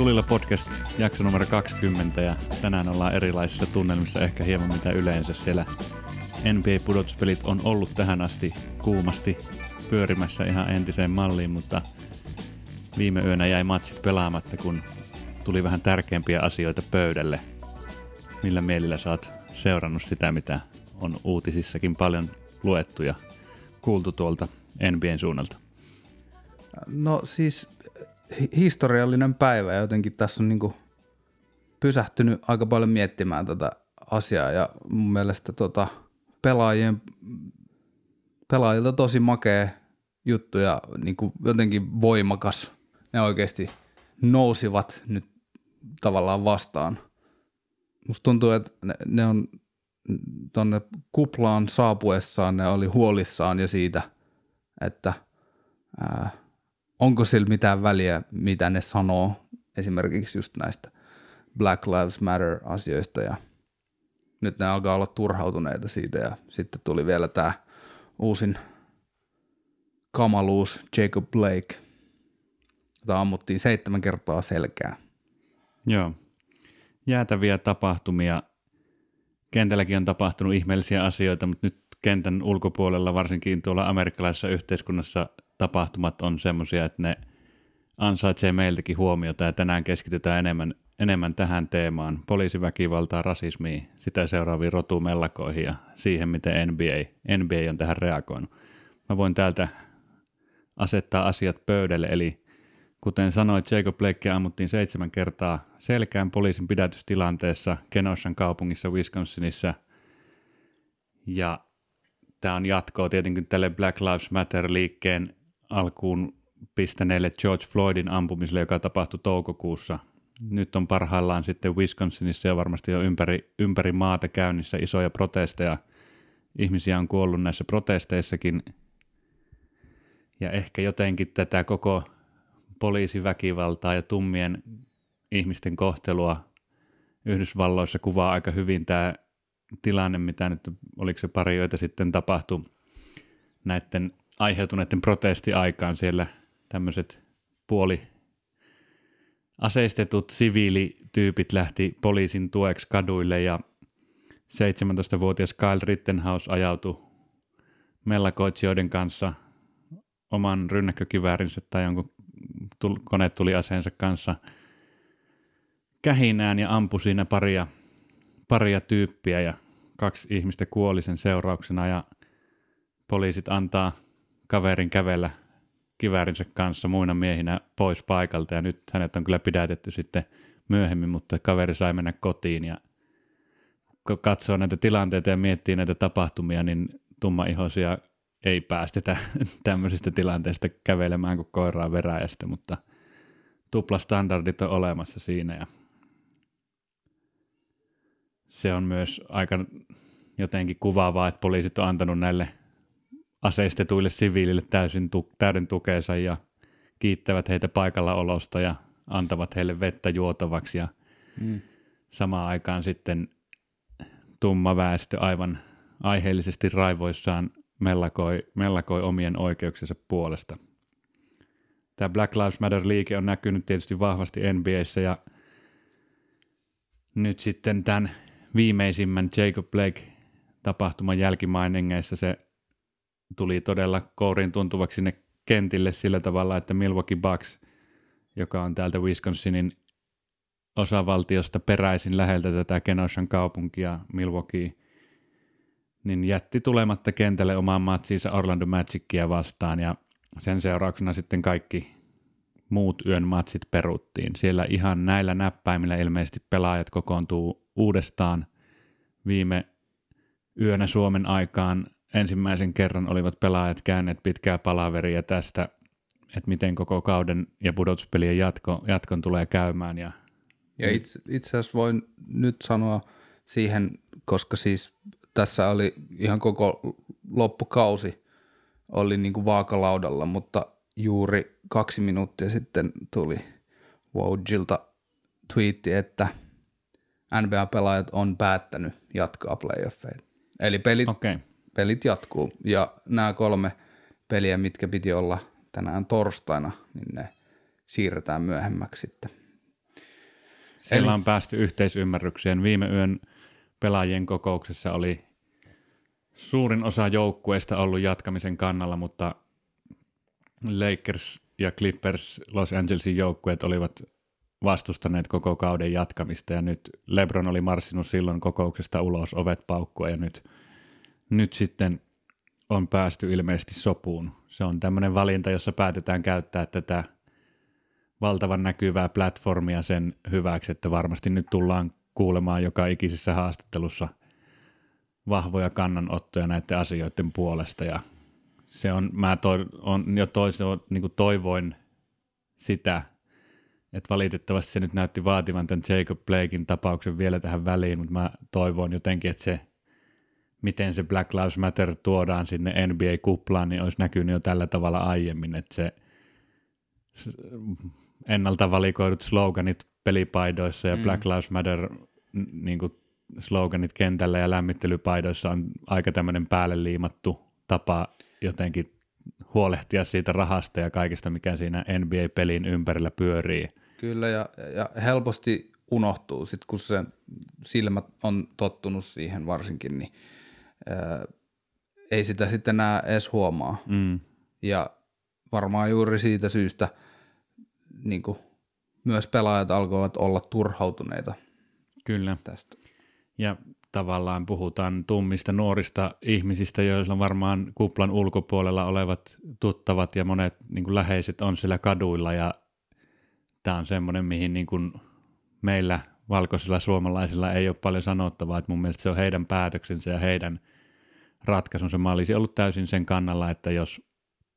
Tulilla podcast, jakso numero 20 ja tänään ollaan erilaisissa tunnelmissa ehkä hieman mitä yleensä siellä NBA-pudotuspelit on ollut tähän asti kuumasti pyörimässä ihan entiseen malliin, mutta viime yönä jäi matsit pelaamatta, kun tuli vähän tärkeämpiä asioita pöydälle. Millä mielillä sä oot seurannut sitä, mitä on uutisissakin paljon luettu ja kuultu tuolta NBAn suunnalta? No siis historiallinen päivä ja jotenkin tässä on niin pysähtynyt aika paljon miettimään tätä asiaa ja mun mielestä tota, pelaajien, pelaajilta tosi makea juttu ja niin jotenkin voimakas. Ne oikeasti nousivat nyt tavallaan vastaan. Musta tuntuu, että ne, ne on tuonne kuplaan saapuessaan ne oli huolissaan ja siitä, että ää, onko sillä mitään väliä, mitä ne sanoo esimerkiksi just näistä Black Lives Matter-asioista ja nyt ne alkaa olla turhautuneita siitä ja sitten tuli vielä tämä uusin kamaluus Jacob Blake, jota ammuttiin seitsemän kertaa selkää. Joo, jäätäviä tapahtumia. Kentälläkin on tapahtunut ihmeellisiä asioita, mutta nyt kentän ulkopuolella, varsinkin tuolla amerikkalaisessa yhteiskunnassa tapahtumat on semmoisia, että ne ansaitsee meiltäkin huomiota ja tänään keskitytään enemmän, enemmän tähän teemaan, poliisiväkivaltaa, rasismiin, sitä seuraaviin rotumellakoihin ja siihen, miten NBA, NBA on tähän reagoinut. Mä voin täältä asettaa asiat pöydälle, eli kuten sanoit, Jacob Blake ammuttiin seitsemän kertaa selkään poliisin pidätystilanteessa Kenoshan kaupungissa Wisconsinissa, ja tämä on jatkoa tietenkin tälle Black Lives Matter-liikkeen alkuun pistäneelle George Floydin ampumiselle, joka tapahtui toukokuussa. Nyt on parhaillaan sitten Wisconsinissa ja varmasti jo ympäri, ympäri maata käynnissä isoja protesteja. Ihmisiä on kuollut näissä protesteissakin. Ja ehkä jotenkin tätä koko poliisiväkivaltaa ja tummien ihmisten kohtelua Yhdysvalloissa kuvaa aika hyvin tämä tilanne, mitä nyt, oliko se pari joita sitten tapahtui näiden aiheutuneiden protestiaikaan siellä tämmöiset puoli aseistetut siviilityypit lähti poliisin tueksi kaduille ja 17-vuotias Kyle Rittenhouse ajautui mellakoitsijoiden kanssa oman rynnäkkökiväärinsä tai jonkun kone tuli aseensa kanssa kähinään ja ampui siinä paria, paria tyyppiä ja kaksi ihmistä kuoli sen seurauksena ja poliisit antaa kaverin kävellä kiväärinsä kanssa muina miehinä pois paikalta. Ja nyt hänet on kyllä pidätetty sitten myöhemmin, mutta kaveri sai mennä kotiin. Ja kun katsoo näitä tilanteita ja miettii näitä tapahtumia, niin tummaihoisia ei päästetä tämmöisistä tilanteista kävelemään kuin koiraa veräjästä, mutta tuplastandardit on olemassa siinä. Ja se on myös aika jotenkin kuvaavaa, että poliisit on antanut näille aseistetuille siviilille täysin tu- täyden tukeensa ja kiittävät heitä paikalla olosta ja antavat heille vettä juotavaksi ja mm. samaan aikaan sitten tumma väestö aivan aiheellisesti raivoissaan mellakoi, mellakoi omien oikeuksensa puolesta. Tämä Black Lives Matter-liike on näkynyt tietysti vahvasti NBAssä ja nyt sitten tämän viimeisimmän Jacob Blake tapahtuman jälkimainingeissa se tuli todella kourin tuntuvaksi sinne kentille sillä tavalla, että Milwaukee Bucks, joka on täältä Wisconsinin osavaltiosta peräisin läheltä tätä Kenoshan kaupunkia Milwaukee, niin jätti tulematta kentälle omaan matsiinsa Orlando Magicia vastaan ja sen seurauksena sitten kaikki muut yön matsit peruttiin. Siellä ihan näillä näppäimillä ilmeisesti pelaajat kokoontuu uudestaan viime yönä Suomen aikaan ensimmäisen kerran olivat pelaajat käyneet pitkää palaveria tästä, että miten koko kauden ja pudotuspelien jatko, jatkon tulee käymään. Ja, ja itse, itse asiassa voin nyt sanoa siihen, koska siis tässä oli ihan koko loppukausi oli niin kuin vaakalaudalla, mutta juuri kaksi minuuttia sitten tuli Wojilta twiitti, että NBA-pelaajat on päättänyt jatkaa playoffeita. Eli pelit, okay pelit jatkuu. Ja nämä kolme peliä, mitkä piti olla tänään torstaina, niin ne siirretään myöhemmäksi sitten. Siellä Eli- on päästy yhteisymmärrykseen. Viime yön pelaajien kokouksessa oli suurin osa joukkueista ollut jatkamisen kannalla, mutta Lakers ja Clippers Los Angelesin joukkueet olivat vastustaneet koko kauden jatkamista ja nyt LeBron oli marssinut silloin kokouksesta ulos ovet paukkua ja nyt, nyt sitten on päästy ilmeisesti sopuun. Se on tämmöinen valinta, jossa päätetään käyttää tätä valtavan näkyvää platformia sen hyväksi, että varmasti nyt tullaan kuulemaan joka ikisessä haastattelussa vahvoja kannanottoja näiden asioiden puolesta ja se on, mä toi, on jo toiso, niin toivoin sitä, että valitettavasti se nyt näytti vaativan tämän Jacob Blakein tapauksen vielä tähän väliin, mutta mä toivoin jotenkin, että se, miten se Black Lives Matter tuodaan sinne NBA-kuplaan, niin olisi näkynyt jo tällä tavalla aiemmin, että se ennalta valikoidut sloganit pelipaidoissa ja Mm. Black Lives Matter niin kuin sloganit kentällä ja lämmittelypaidoissa on aika tämmöinen päälle liimattu tapa jotenkin huolehtia siitä rahasta ja kaikesta, mikä siinä NBA-pelin ympärillä pyörii. Kyllä, ja, ja helposti unohtuu, sit kun se silmät on tottunut siihen varsinkin, niin ei sitä sitten enää edes huomaa. Mm. Ja varmaan juuri siitä syystä niin kuin, myös pelaajat alkoivat olla turhautuneita Kyllä. tästä. Ja tavallaan puhutaan tummista nuorista ihmisistä, joilla varmaan kuplan ulkopuolella olevat tuttavat ja monet niin kuin läheiset on siellä kaduilla ja tämä on semmoinen, mihin niin kuin meillä valkoisilla suomalaisilla ei ole paljon sanottavaa, että mun mielestä se on heidän päätöksensä ja heidän ratkaisunsa. Mä olisin ollut täysin sen kannalla, että jos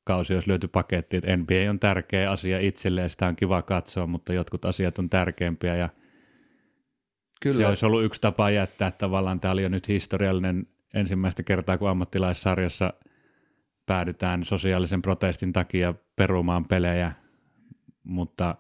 kausi olisi lyöty pakettiin, että NBA on tärkeä asia itselleen, sitä on kiva katsoa, mutta jotkut asiat on tärkeämpiä ja Kyllä. se olisi ollut yksi tapa jättää tavallaan, tämä oli jo nyt historiallinen ensimmäistä kertaa, kun ammattilaissarjassa päädytään sosiaalisen protestin takia perumaan pelejä, mutta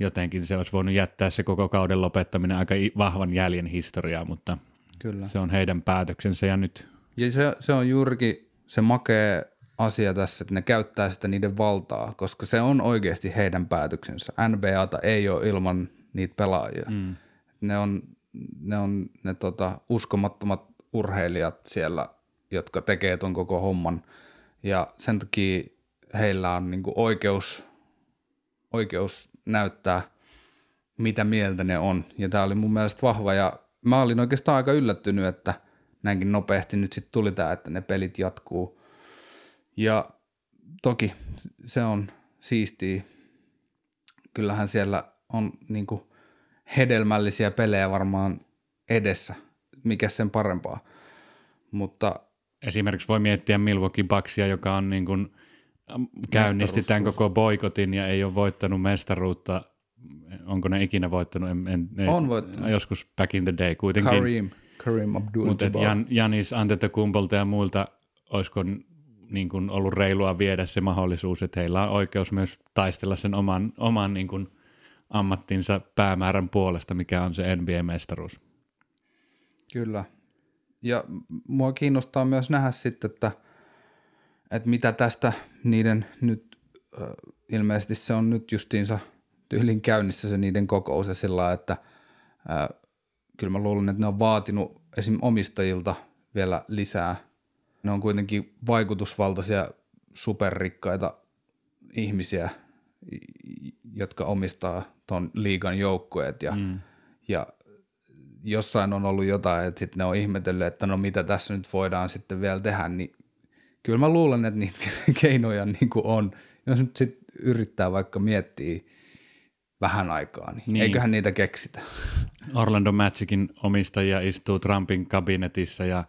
jotenkin se olisi voinut jättää se koko kauden lopettaminen aika vahvan jäljen historiaa, mutta Kyllä. se on heidän päätöksensä ja nyt Ja se, se on juurikin se makea asia tässä, että ne käyttää sitä niiden valtaa, koska se on oikeasti heidän päätöksensä. NBAta ei ole ilman niitä pelaajia. Mm. Ne on ne, on, ne tota, uskomattomat urheilijat siellä, jotka tekee ton koko homman. Ja sen takia heillä on niinku oikeus, oikeus näyttää, mitä mieltä ne on. Ja tämä oli mun mielestä vahva ja mä olin oikeastaan aika yllättynyt, että näinkin nopeasti nyt sitten tuli tämä, että ne pelit jatkuu. Ja toki se on siistiä. Kyllähän siellä on niinku hedelmällisiä pelejä varmaan edessä, mikä sen parempaa. Mutta esimerkiksi voi miettiä Milwaukee Bucksia, joka on niin kuin, äm, käynnisti tämän koko boikotin ja ei ole voittanut mestaruutta. Onko ne ikinä voittanut? En, en, en, On voittanut. Joskus back in the day kuitenkin. Kareem, Kareem Abdul Mutta Jan, Janis Antetokumpolta ja muilta olisiko niin kuin ollut reilua viedä se mahdollisuus, että heillä on oikeus myös taistella sen oman, oman niin kuin ammattinsa päämäärän puolesta, mikä on se NBA-mestaruus. Kyllä. Ja mua kiinnostaa myös nähdä sitten, että, että mitä tästä niiden nyt, äh, ilmeisesti se on nyt justiinsa tyylin käynnissä se niiden kokous ja sillä lailla, että äh, kyllä mä luulen, että ne on vaatinut esim. omistajilta vielä lisää. Ne on kuitenkin vaikutusvaltaisia superrikkaita ihmisiä, jotka omistaa ton liigan joukkueet ja, mm. ja jossain on ollut jotain, että sitten ne on ihmetellyt, että no mitä tässä nyt voidaan sitten vielä tehdä, niin kyllä mä luulen, että niitä keinoja niin kuin on. Jos nyt sitten yrittää vaikka miettiä vähän aikaa, niin, Niin. eiköhän niitä keksitä. Orlando Magicin omistajia istuu Trumpin kabinetissa ja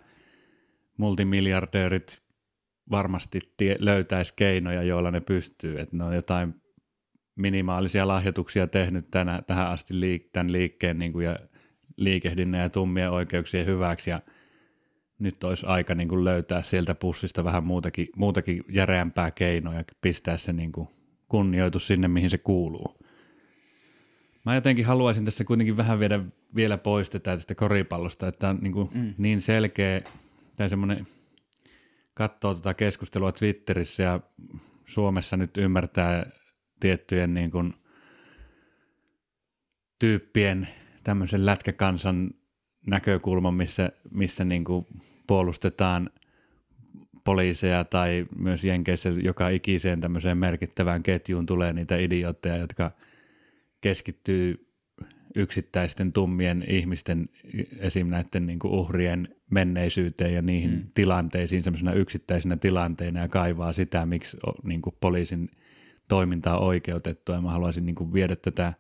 multimiljardöörit varmasti tie, löytäisi keinoja, joilla ne pystyy. Että ne on jotain minimaalisia lahjoituksia tehnyt tänä, tähän asti liik, tämän liikkeen niin kuin, ja liikehdinnän ja tummien oikeuksien hyväksi ja nyt olisi aika niin kuin löytää sieltä pussista vähän muutakin, muutakin järeämpää keinoa ja pistää se niin kuin kunnioitus sinne, mihin se kuuluu. Mä jotenkin haluaisin tässä kuitenkin vähän viedä vielä pois tätä tästä koripallosta, että on niin, kuin mm. niin selkeä tai semmoinen, katsoo tätä keskustelua Twitterissä ja Suomessa nyt ymmärtää tiettyjen niin kuin tyyppien tämmöisen lätkäkansan näkökulman, missä, missä niin kuin puolustetaan poliiseja tai myös Jenkeissä joka ikiseen tämmöiseen merkittävään ketjuun tulee niitä idiootteja, jotka keskittyy yksittäisten tummien ihmisten, esim. näiden niin kuin uhrien menneisyyteen ja niihin mm. tilanteisiin semmoisena yksittäisenä tilanteina ja kaivaa sitä, miksi niin kuin poliisin toiminta on oikeutettua. Ja mä haluaisin niin kuin viedä tätä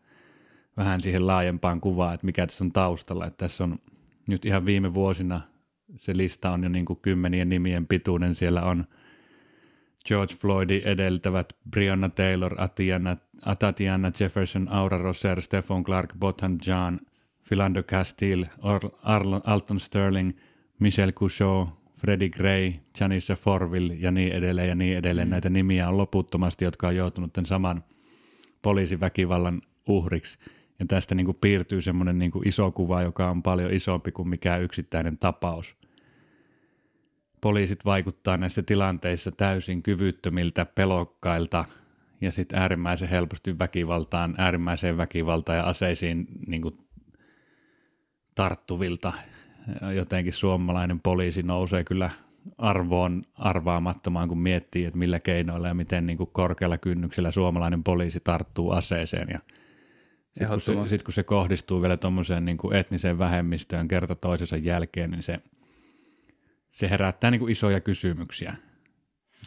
vähän siihen laajempaan kuvaan, että mikä tässä on taustalla. Että tässä on nyt ihan viime vuosina se lista on jo niin kuin kymmenien nimien pituinen. Siellä on George Floydin edeltävät Brianna Taylor, Atiana, Atatiana Jefferson, Aura Roser, Stephen Clark, Bothan John, Philando Castile, Or- Alton Sterling, Michelle Couchot, Freddie Gray, Janissa Forville ja niin edelleen ja niin edelleen. Mm. Näitä nimiä on loputtomasti, jotka on joutunut tämän saman poliisiväkivallan uhriksi. Ja tästä niin kuin piirtyy semmoinen niin kuin iso kuva, joka on paljon isompi kuin mikään yksittäinen tapaus. Poliisit vaikuttaa näissä tilanteissa täysin kyvyttömiltä, pelokkailta ja sitten äärimmäisen helposti väkivaltaan, äärimmäiseen väkivaltaan ja aseisiin niin kuin tarttuvilta. Jotenkin suomalainen poliisi nousee kyllä arvoon arvaamattomaan, kun miettii, että millä keinoilla ja miten niin kuin korkealla kynnyksellä suomalainen poliisi tarttuu aseeseen ja – sitten kun, se, sit kun se kohdistuu vielä tuommoiseen niin kuin etniseen vähemmistöön kerta toisensa jälkeen, niin se, se herättää niin kuin isoja kysymyksiä.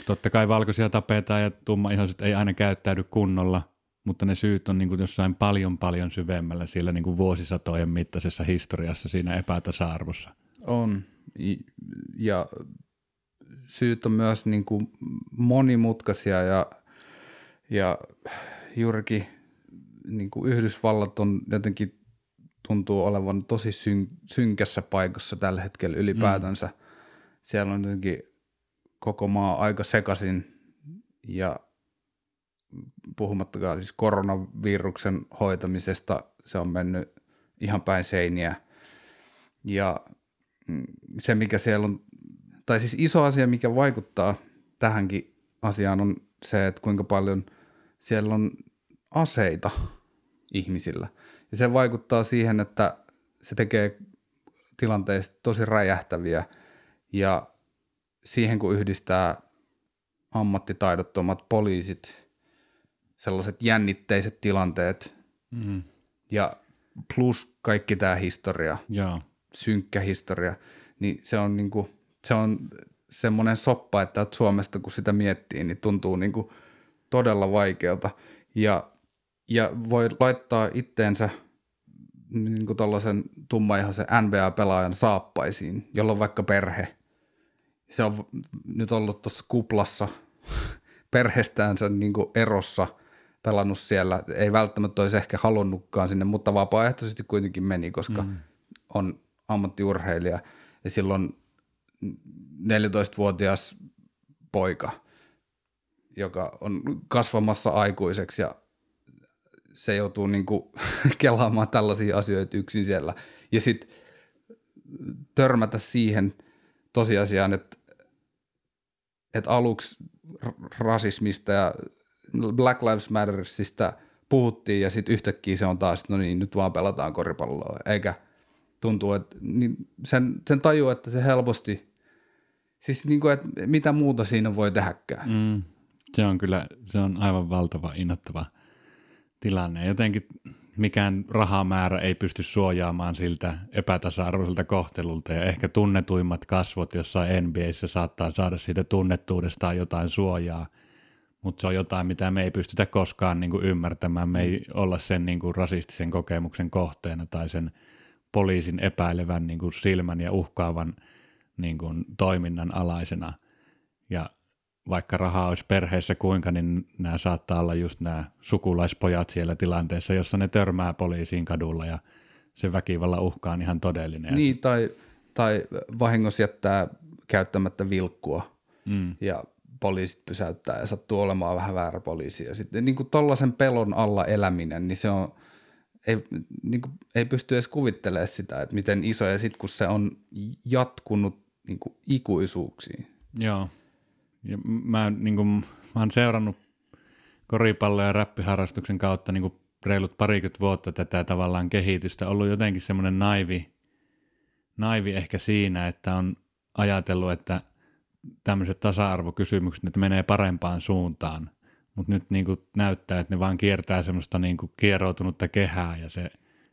Totta kai valkoisia tapetaan ja tummaihoiset ei aina käyttäydy kunnolla, mutta ne syyt on niin kuin jossain paljon paljon syvemmällä siellä niin kuin vuosisatojen mittaisessa historiassa siinä epätasa-arvossa. On, ja syyt on myös niin kuin monimutkaisia ja, ja juurikin – niin kuin Yhdysvallat on jotenkin tuntuu olevan tosi syn, synkässä paikassa tällä hetkellä ylipäätänsä. Mm. Siellä on jotenkin koko maa aika sekaisin ja puhumattakaan siis koronaviruksen hoitamisesta, se on mennyt ihan päin seiniä. Ja mm, se, mikä siellä on, tai siis iso asia, mikä vaikuttaa tähänkin asiaan on se, että kuinka paljon siellä on aseita ihmisillä. Ja se vaikuttaa siihen, että se tekee tilanteista tosi räjähtäviä ja siihen kun yhdistää ammattitaidottomat poliisit, sellaiset jännitteiset tilanteet mm. ja plus kaikki tämä historia, ja. synkkä historia, niin se on, niinku, se on semmoinen soppa, että Suomesta kun sitä miettii, niin tuntuu niinku todella vaikealta. Ja ja voi laittaa itteensä niin kuin tuollaisen tummaihoisen NBA-pelaajan saappaisiin, jolla on vaikka perhe. Se on nyt ollut tuossa kuplassa perheestäänsä niin erossa, pelannut siellä. Ei välttämättä olisi ehkä halunnutkaan sinne, mutta vapaaehtoisesti kuitenkin meni, koska mm. on ammattiurheilija. Ja silloin 14-vuotias poika, joka on kasvamassa aikuiseksi ja se joutuu niin kuin kelaamaan tällaisia asioita yksin siellä. Ja sitten törmätä siihen tosiasiaan, että, että aluksi rasismista ja Black Lives Mattersista puhuttiin ja sitten yhtäkkiä se on taas, no niin, nyt vaan pelataan koripalloa. Eikä tuntuu, että niin sen, sen tajuu, että se helposti, siis niin kuin, että mitä muuta siinä voi tehdäkään. Mm, se on kyllä, se on aivan valtava, innoittava – tilanne. Jotenkin mikään rahamäärä ei pysty suojaamaan siltä epätasa-arvoiselta kohtelulta ja ehkä tunnetuimmat kasvot jossain NBAissä saattaa saada siitä tunnettuudestaan jotain suojaa, mutta se on jotain, mitä me ei pystytä koskaan niin kuin ymmärtämään. Me ei olla sen niin kuin rasistisen kokemuksen kohteena tai sen poliisin epäilevän niin kuin silmän ja uhkaavan niin kuin toiminnan alaisena. Vaikka rahaa olisi perheessä kuinka, niin nämä saattaa olla just nämä sukulaispojat siellä tilanteessa, jossa ne törmää poliisiin kadulla ja se väkivalla uhka on ihan todellinen. Niin, tai, tai vahingossa jättää käyttämättä vilkkua mm. ja poliisit pysäyttää ja sattuu olemaan vähän väärä poliisi. Ja sitten niin kuin tollaisen pelon alla eläminen, niin se on, ei, niin kuin, ei pysty edes kuvittelemaan sitä, että miten iso, ja sitten kun se on jatkunut niin kuin ikuisuuksiin. Joo, ja mä, niin kuin, mä oon seurannut koripallo- ja räppiharrastuksen kautta niin kuin reilut parikymmentä vuotta tätä tavallaan kehitystä, ollut jotenkin semmoinen naivi, naivi ehkä siinä, että on ajatellut, että tämmöiset tasa-arvokysymykset, että menee parempaan suuntaan, mutta nyt niin kuin näyttää, että ne vaan kiertää semmoista niin kuin kieroutunutta kehää ja se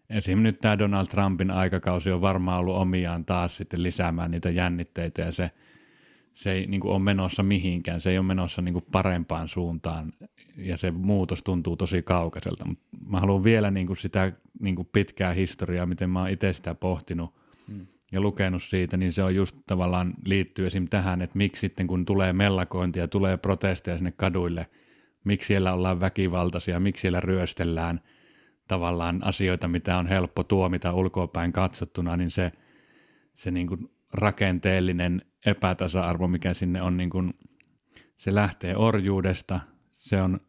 Esimerkiksi nyt tämä Donald Trumpin aikakausi on varmaan ollut omiaan taas sitten lisäämään niitä jännitteitä ja se, se ei niin kuin ole menossa mihinkään, se ei ole menossa niin kuin parempaan suuntaan ja se muutos tuntuu tosi kaukaiselta, mutta mä haluan vielä niin kuin sitä niin kuin pitkää historiaa, miten mä oon itse sitä pohtinut hmm. ja lukenut siitä, niin se on just tavallaan liittyy esim. tähän, että miksi sitten kun tulee mellakointia, tulee protesteja sinne kaduille, miksi siellä ollaan väkivaltaisia, miksi siellä ryöstellään – tavallaan asioita, mitä on helppo tuomita ulkoapäin katsottuna, niin se, se niin kuin rakenteellinen epätasa-arvo, mikä sinne on, niin kuin, se lähtee orjuudesta, se on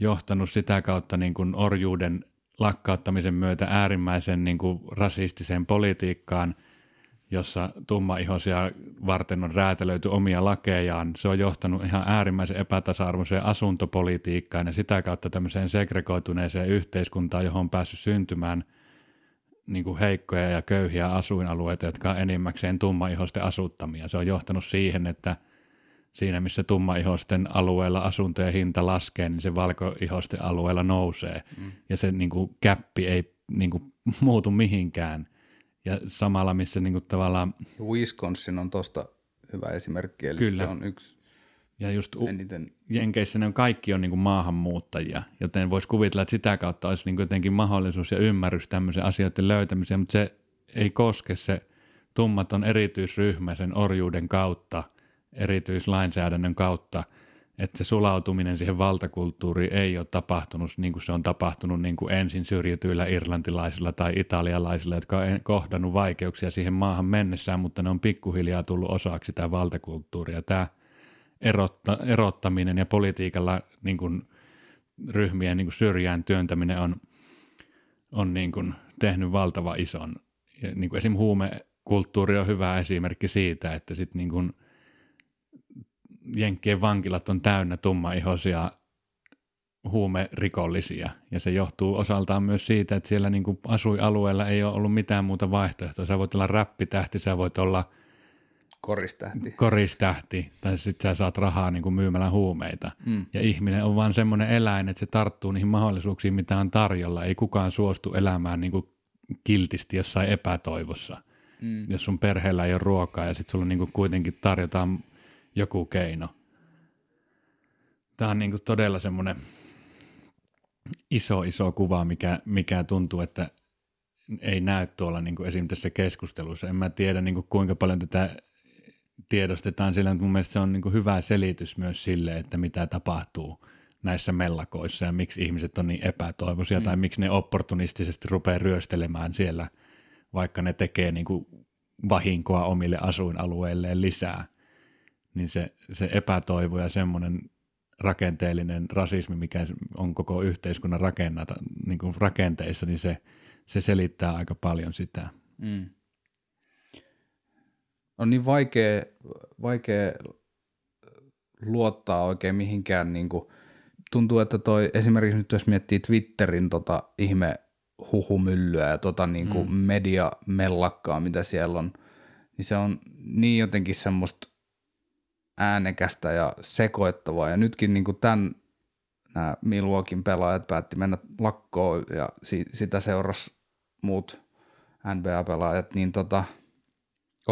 johtanut sitä kautta niin kuin orjuuden lakkauttamisen myötä äärimmäisen niin kuin rasistiseen politiikkaan – jossa tummaihoisia varten on räätälöity omia lakejaan. Se on johtanut ihan äärimmäisen epätasa-arvoiseen asuntopolitiikkaan ja sitä kautta tämmöiseen segregoituneeseen yhteiskuntaan, johon on päässyt syntymään niin kuin heikkoja ja köyhiä asuinalueita, jotka on enimmäkseen tummaihoisten asuttamia. Se on johtanut siihen, että siinä missä tummaihoisten alueella asuntojen hinta laskee, niin se valkoihoisten alueella nousee. Mm. Ja se niin kuin, käppi ei niin kuin, muutu mihinkään – ja samalla missä niin kuin tavallaan... Wisconsin on tuosta hyvä esimerkki, eli Kyllä. se on yksi ja just u- eniten... Jenkeissä ne on kaikki on niin kuin maahanmuuttajia, joten voisi kuvitella, että sitä kautta olisi niin kuin jotenkin mahdollisuus ja ymmärrys tämmöisen asioiden löytämiseen, mutta se ei koske se tummaton erityisryhmä sen orjuuden kautta, erityislainsäädännön kautta – että se sulautuminen siihen valtakulttuuriin ei ole tapahtunut niin kuin se on tapahtunut niin kuin ensin syrjityillä irlantilaisilla tai italialaisilla, jotka on kohdannut vaikeuksia siihen maahan mennessään, mutta ne on pikkuhiljaa tullut osaksi sitä valtakulttuuria. Tämä erotta, erottaminen ja politiikalla niin kuin ryhmien niin kuin syrjään työntäminen on, on niin kuin tehnyt valtava ison. Ja niin kuin esim. huumekulttuuri on hyvä esimerkki siitä, että sitten niin kuin – Jenkkien vankilat on täynnä tummaihoisia huumerikollisia. Ja se johtuu osaltaan myös siitä, että siellä niin asuinalueella ei ole ollut mitään muuta vaihtoehtoa. Sä voit olla räppitähti, sä voit olla koristähti, koristähti tai sitten sä saat rahaa niin kuin myymällä huumeita. Mm. Ja ihminen on vaan semmoinen eläin, että se tarttuu niihin mahdollisuuksiin, mitä on tarjolla. Ei kukaan suostu elämään niin kuin kiltisti jossain epätoivossa. Mm. Jos sun perheellä ei ole ruokaa ja sitten sulla niin kuin kuitenkin tarjotaan joku keino. Tämä on niin kuin todella semmoinen iso, iso kuva, mikä, mikä tuntuu, että ei näy tuolla niin kuin esim. tässä keskustelussa. En mä tiedä niin kuin kuinka paljon tätä tiedostetaan sillä, mutta mun mielestä se on niin hyvä selitys myös sille, että mitä tapahtuu näissä mellakoissa ja miksi ihmiset on niin epätoivoisia mm. tai miksi ne opportunistisesti rupeaa ryöstelemään siellä, vaikka ne tekee niin kuin vahinkoa omille asuinalueilleen lisää niin se, se epätoivo ja semmoinen rakenteellinen rasismi, mikä on koko yhteiskunnan rakennata, niin kuin rakenteissa, niin se, se selittää aika paljon sitä. Mm. On niin vaikea, vaikea luottaa oikein mihinkään. Niin kuin, tuntuu, että toi esimerkiksi nyt jos miettii Twitterin tota ihme huhumyllyä ja tota niin kuin mm. mediamellakkaa, mitä siellä on, niin se on niin jotenkin semmoista äänekästä ja sekoittavaa. Ja nytkin niin kuin tämän nämä Milwaukeein pelaajat päätti mennä lakkoon ja si- sitä seurasi muut NBA-pelaajat, niin tota,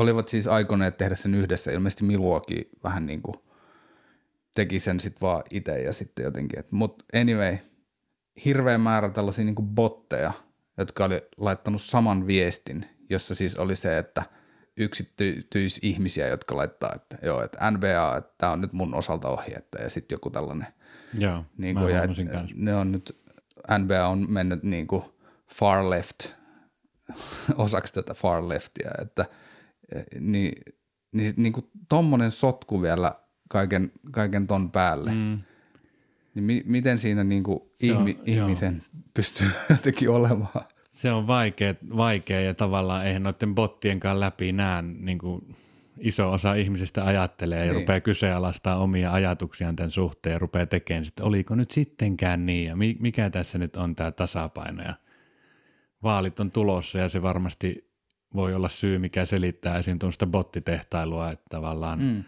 olivat siis aikoneet tehdä sen yhdessä. Ilmeisesti Milwaukee vähän niin kuin teki sen sitten vaan itse ja sitten jotenkin. Mutta anyway, hirveä määrä tällaisia niin kuin botteja, jotka oli laittanut saman viestin, jossa siis oli se, että – yksityisihmisiä, jotka laittaa, että joo, että NBA, että tämä on nyt mun osalta ohi, että ja sitten joku tällainen. Joo, niin kuin, ja, ne on nyt, NBA on mennyt niin kuin far left, osaksi tätä far leftia, että niin, niin, niin kuin tommonen sotku vielä kaiken, kaiken ton päälle. Mm. Niin mi, miten siinä niin kuin ihmi, on, ihmisen joo. pystyy jotenkin olemaan? Se on vaikea, vaikea ja tavallaan eihän noiden bottienkaan läpi näe, niin kuin, iso osa ihmisistä ajattelee ja niin. rupeaa kyseenalaistaa omia ajatuksiaan tämän suhteen ja rupeaa tekemään että oliko nyt sittenkään niin ja mikä tässä nyt on tämä tasapaino ja vaalit on tulossa ja se varmasti voi olla syy, mikä selittää esim. tuosta bottitehtailua, että tavallaan mm.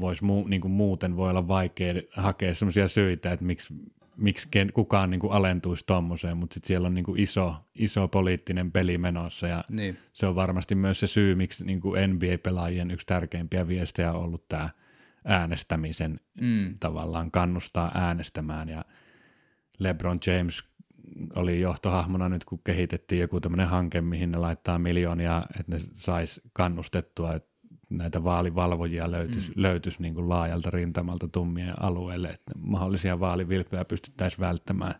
voisi mu, niin kuin muuten voi olla vaikea hakea sellaisia syitä, että miksi miksi kukaan niin kuin alentuisi tuommoiseen, mutta sitten siellä on niin kuin iso, iso poliittinen peli menossa ja niin. se on varmasti myös se syy, miksi niin kuin NBA-pelaajien yksi tärkeimpiä viestejä on ollut tämä äänestämisen mm. tavallaan kannustaa äänestämään ja LeBron James oli johtohahmona nyt, kun kehitettiin joku tämmöinen hanke, mihin ne laittaa miljoonia, että ne sais kannustettua, että näitä vaalivalvojia löytyisi, mm. löytyisi niin kuin laajalta rintamalta tummien alueelle, että mahdollisia vaalivilpejä pystyttäisiin välttämään.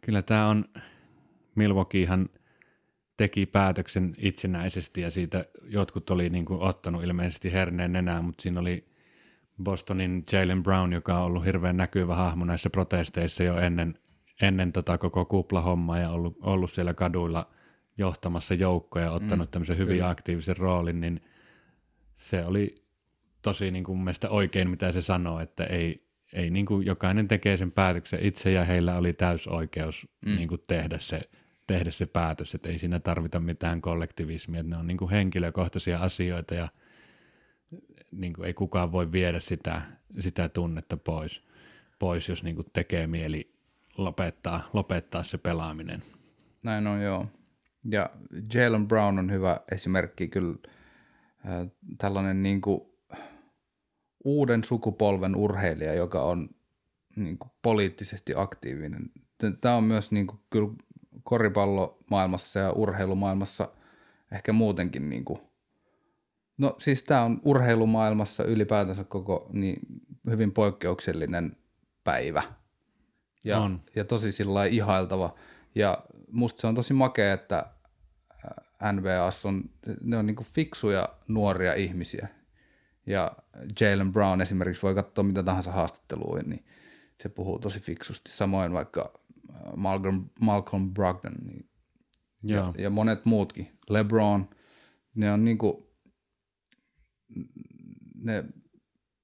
Kyllä tämä on, Milwaukeehan teki päätöksen itsenäisesti ja siitä jotkut oli niin kuin ottanut ilmeisesti herneen enää, mutta siinä oli Bostonin Jalen Brown, joka on ollut hirveän näkyvä hahmo näissä protesteissa jo ennen, ennen tota koko kuplahommaa ja ollut, ollut siellä kaduilla – johtamassa joukkoja ja ottanut mm, tämmöisen hyvin kyllä. aktiivisen roolin, niin se oli tosi niin kuin mielestä oikein, mitä se sanoo, että ei, ei niin kuin jokainen tekee sen päätöksen itse ja heillä oli täysoikeus mm. niin kuin tehdä, se, tehdä se päätös, että ei siinä tarvita mitään kollektivismia, että ne on niin kuin henkilökohtaisia asioita ja niin kuin ei kukaan voi viedä sitä, sitä tunnetta pois, pois jos niin kuin tekee mieli lopettaa, lopettaa se pelaaminen. Näin on joo. Ja Jalen Brown on hyvä esimerkki kyllä äh, tällainen niin kuin uuden sukupolven urheilija, joka on niin kuin poliittisesti aktiivinen. Tämä on myös niin kuin kyllä koripallomaailmassa ja urheilumaailmassa ehkä muutenkin niin kuin, no siis tämä on urheilumaailmassa ylipäätänsä koko niin hyvin poikkeuksellinen päivä. Ja, on. ja tosi sillä ihailtava. Ja musta se on tosi makea, että NBAssa on, ne on niinku fiksuja nuoria ihmisiä. Ja Jalen Brown esimerkiksi voi katsoa mitä tahansa haastattelua, niin se puhuu tosi fiksusti. Samoin vaikka Malcolm, Malcolm Brogdon niin, ja, ja, monet muutkin. LeBron, ne on niinku, ne,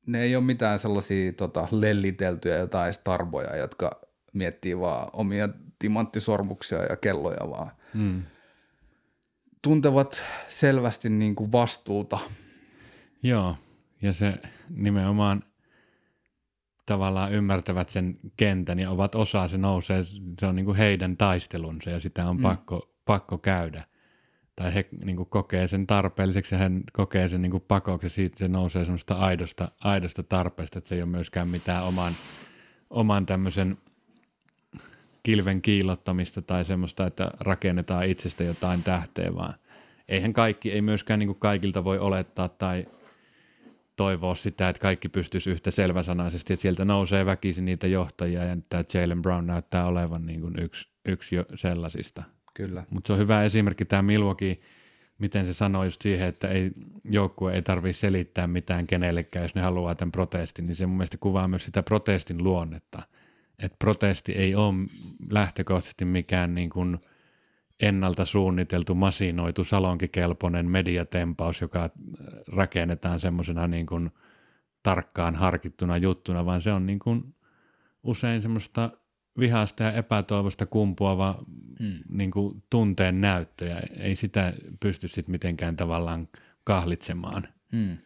ne ei ole mitään sellaisia tota, lelliteltyjä jotain starboja, jotka miettii vaan omia timanttisormuksia ja kelloja vaan. Mm. Tuntevat selvästi niin kuin vastuuta. Joo, ja se nimenomaan tavallaan ymmärtävät sen kentän ja ovat osa, se nousee, se on niin kuin heidän taistelunsa ja sitä on mm. pakko, pakko käydä. Tai he niin kuin kokee sen tarpeelliseksi ja hän kokee sen niin kuin pakoksi ja siitä se nousee semmoista aidosta, aidosta tarpeesta, että se ei ole myöskään mitään oman, oman tämmöisen kilven kiillottamista tai semmoista, että rakennetaan itsestä jotain tähteä, vaan eihän kaikki, ei myöskään niin kuin kaikilta voi olettaa tai toivoa sitä, että kaikki pystyisi yhtä selväsanaisesti, että sieltä nousee väkisin niitä johtajia ja tämä Jalen Brown näyttää olevan niin kuin yksi, yksi jo sellaisista. Kyllä. Mutta se on hyvä esimerkki tämä Milwaukee, miten se sanoo just siihen, että ei, joukkue ei tarvitse selittää mitään kenellekään, jos ne haluaa tämän protestin, niin se mun mielestä kuvaa myös sitä protestin luonnetta – että protesti ei ole lähtökohtaisesti mikään niin kuin ennalta suunniteltu, masinoitu, salonkikelpoinen mediatempaus, joka rakennetaan semmoisena niin kuin tarkkaan harkittuna juttuna, vaan se on niin kuin usein semmoista vihasta ja epätoivosta kumpuava mm. niin kuin tunteen näyttöjä. Ei sitä pysty sitten mitenkään tavallaan kahlitsemaan. Mm.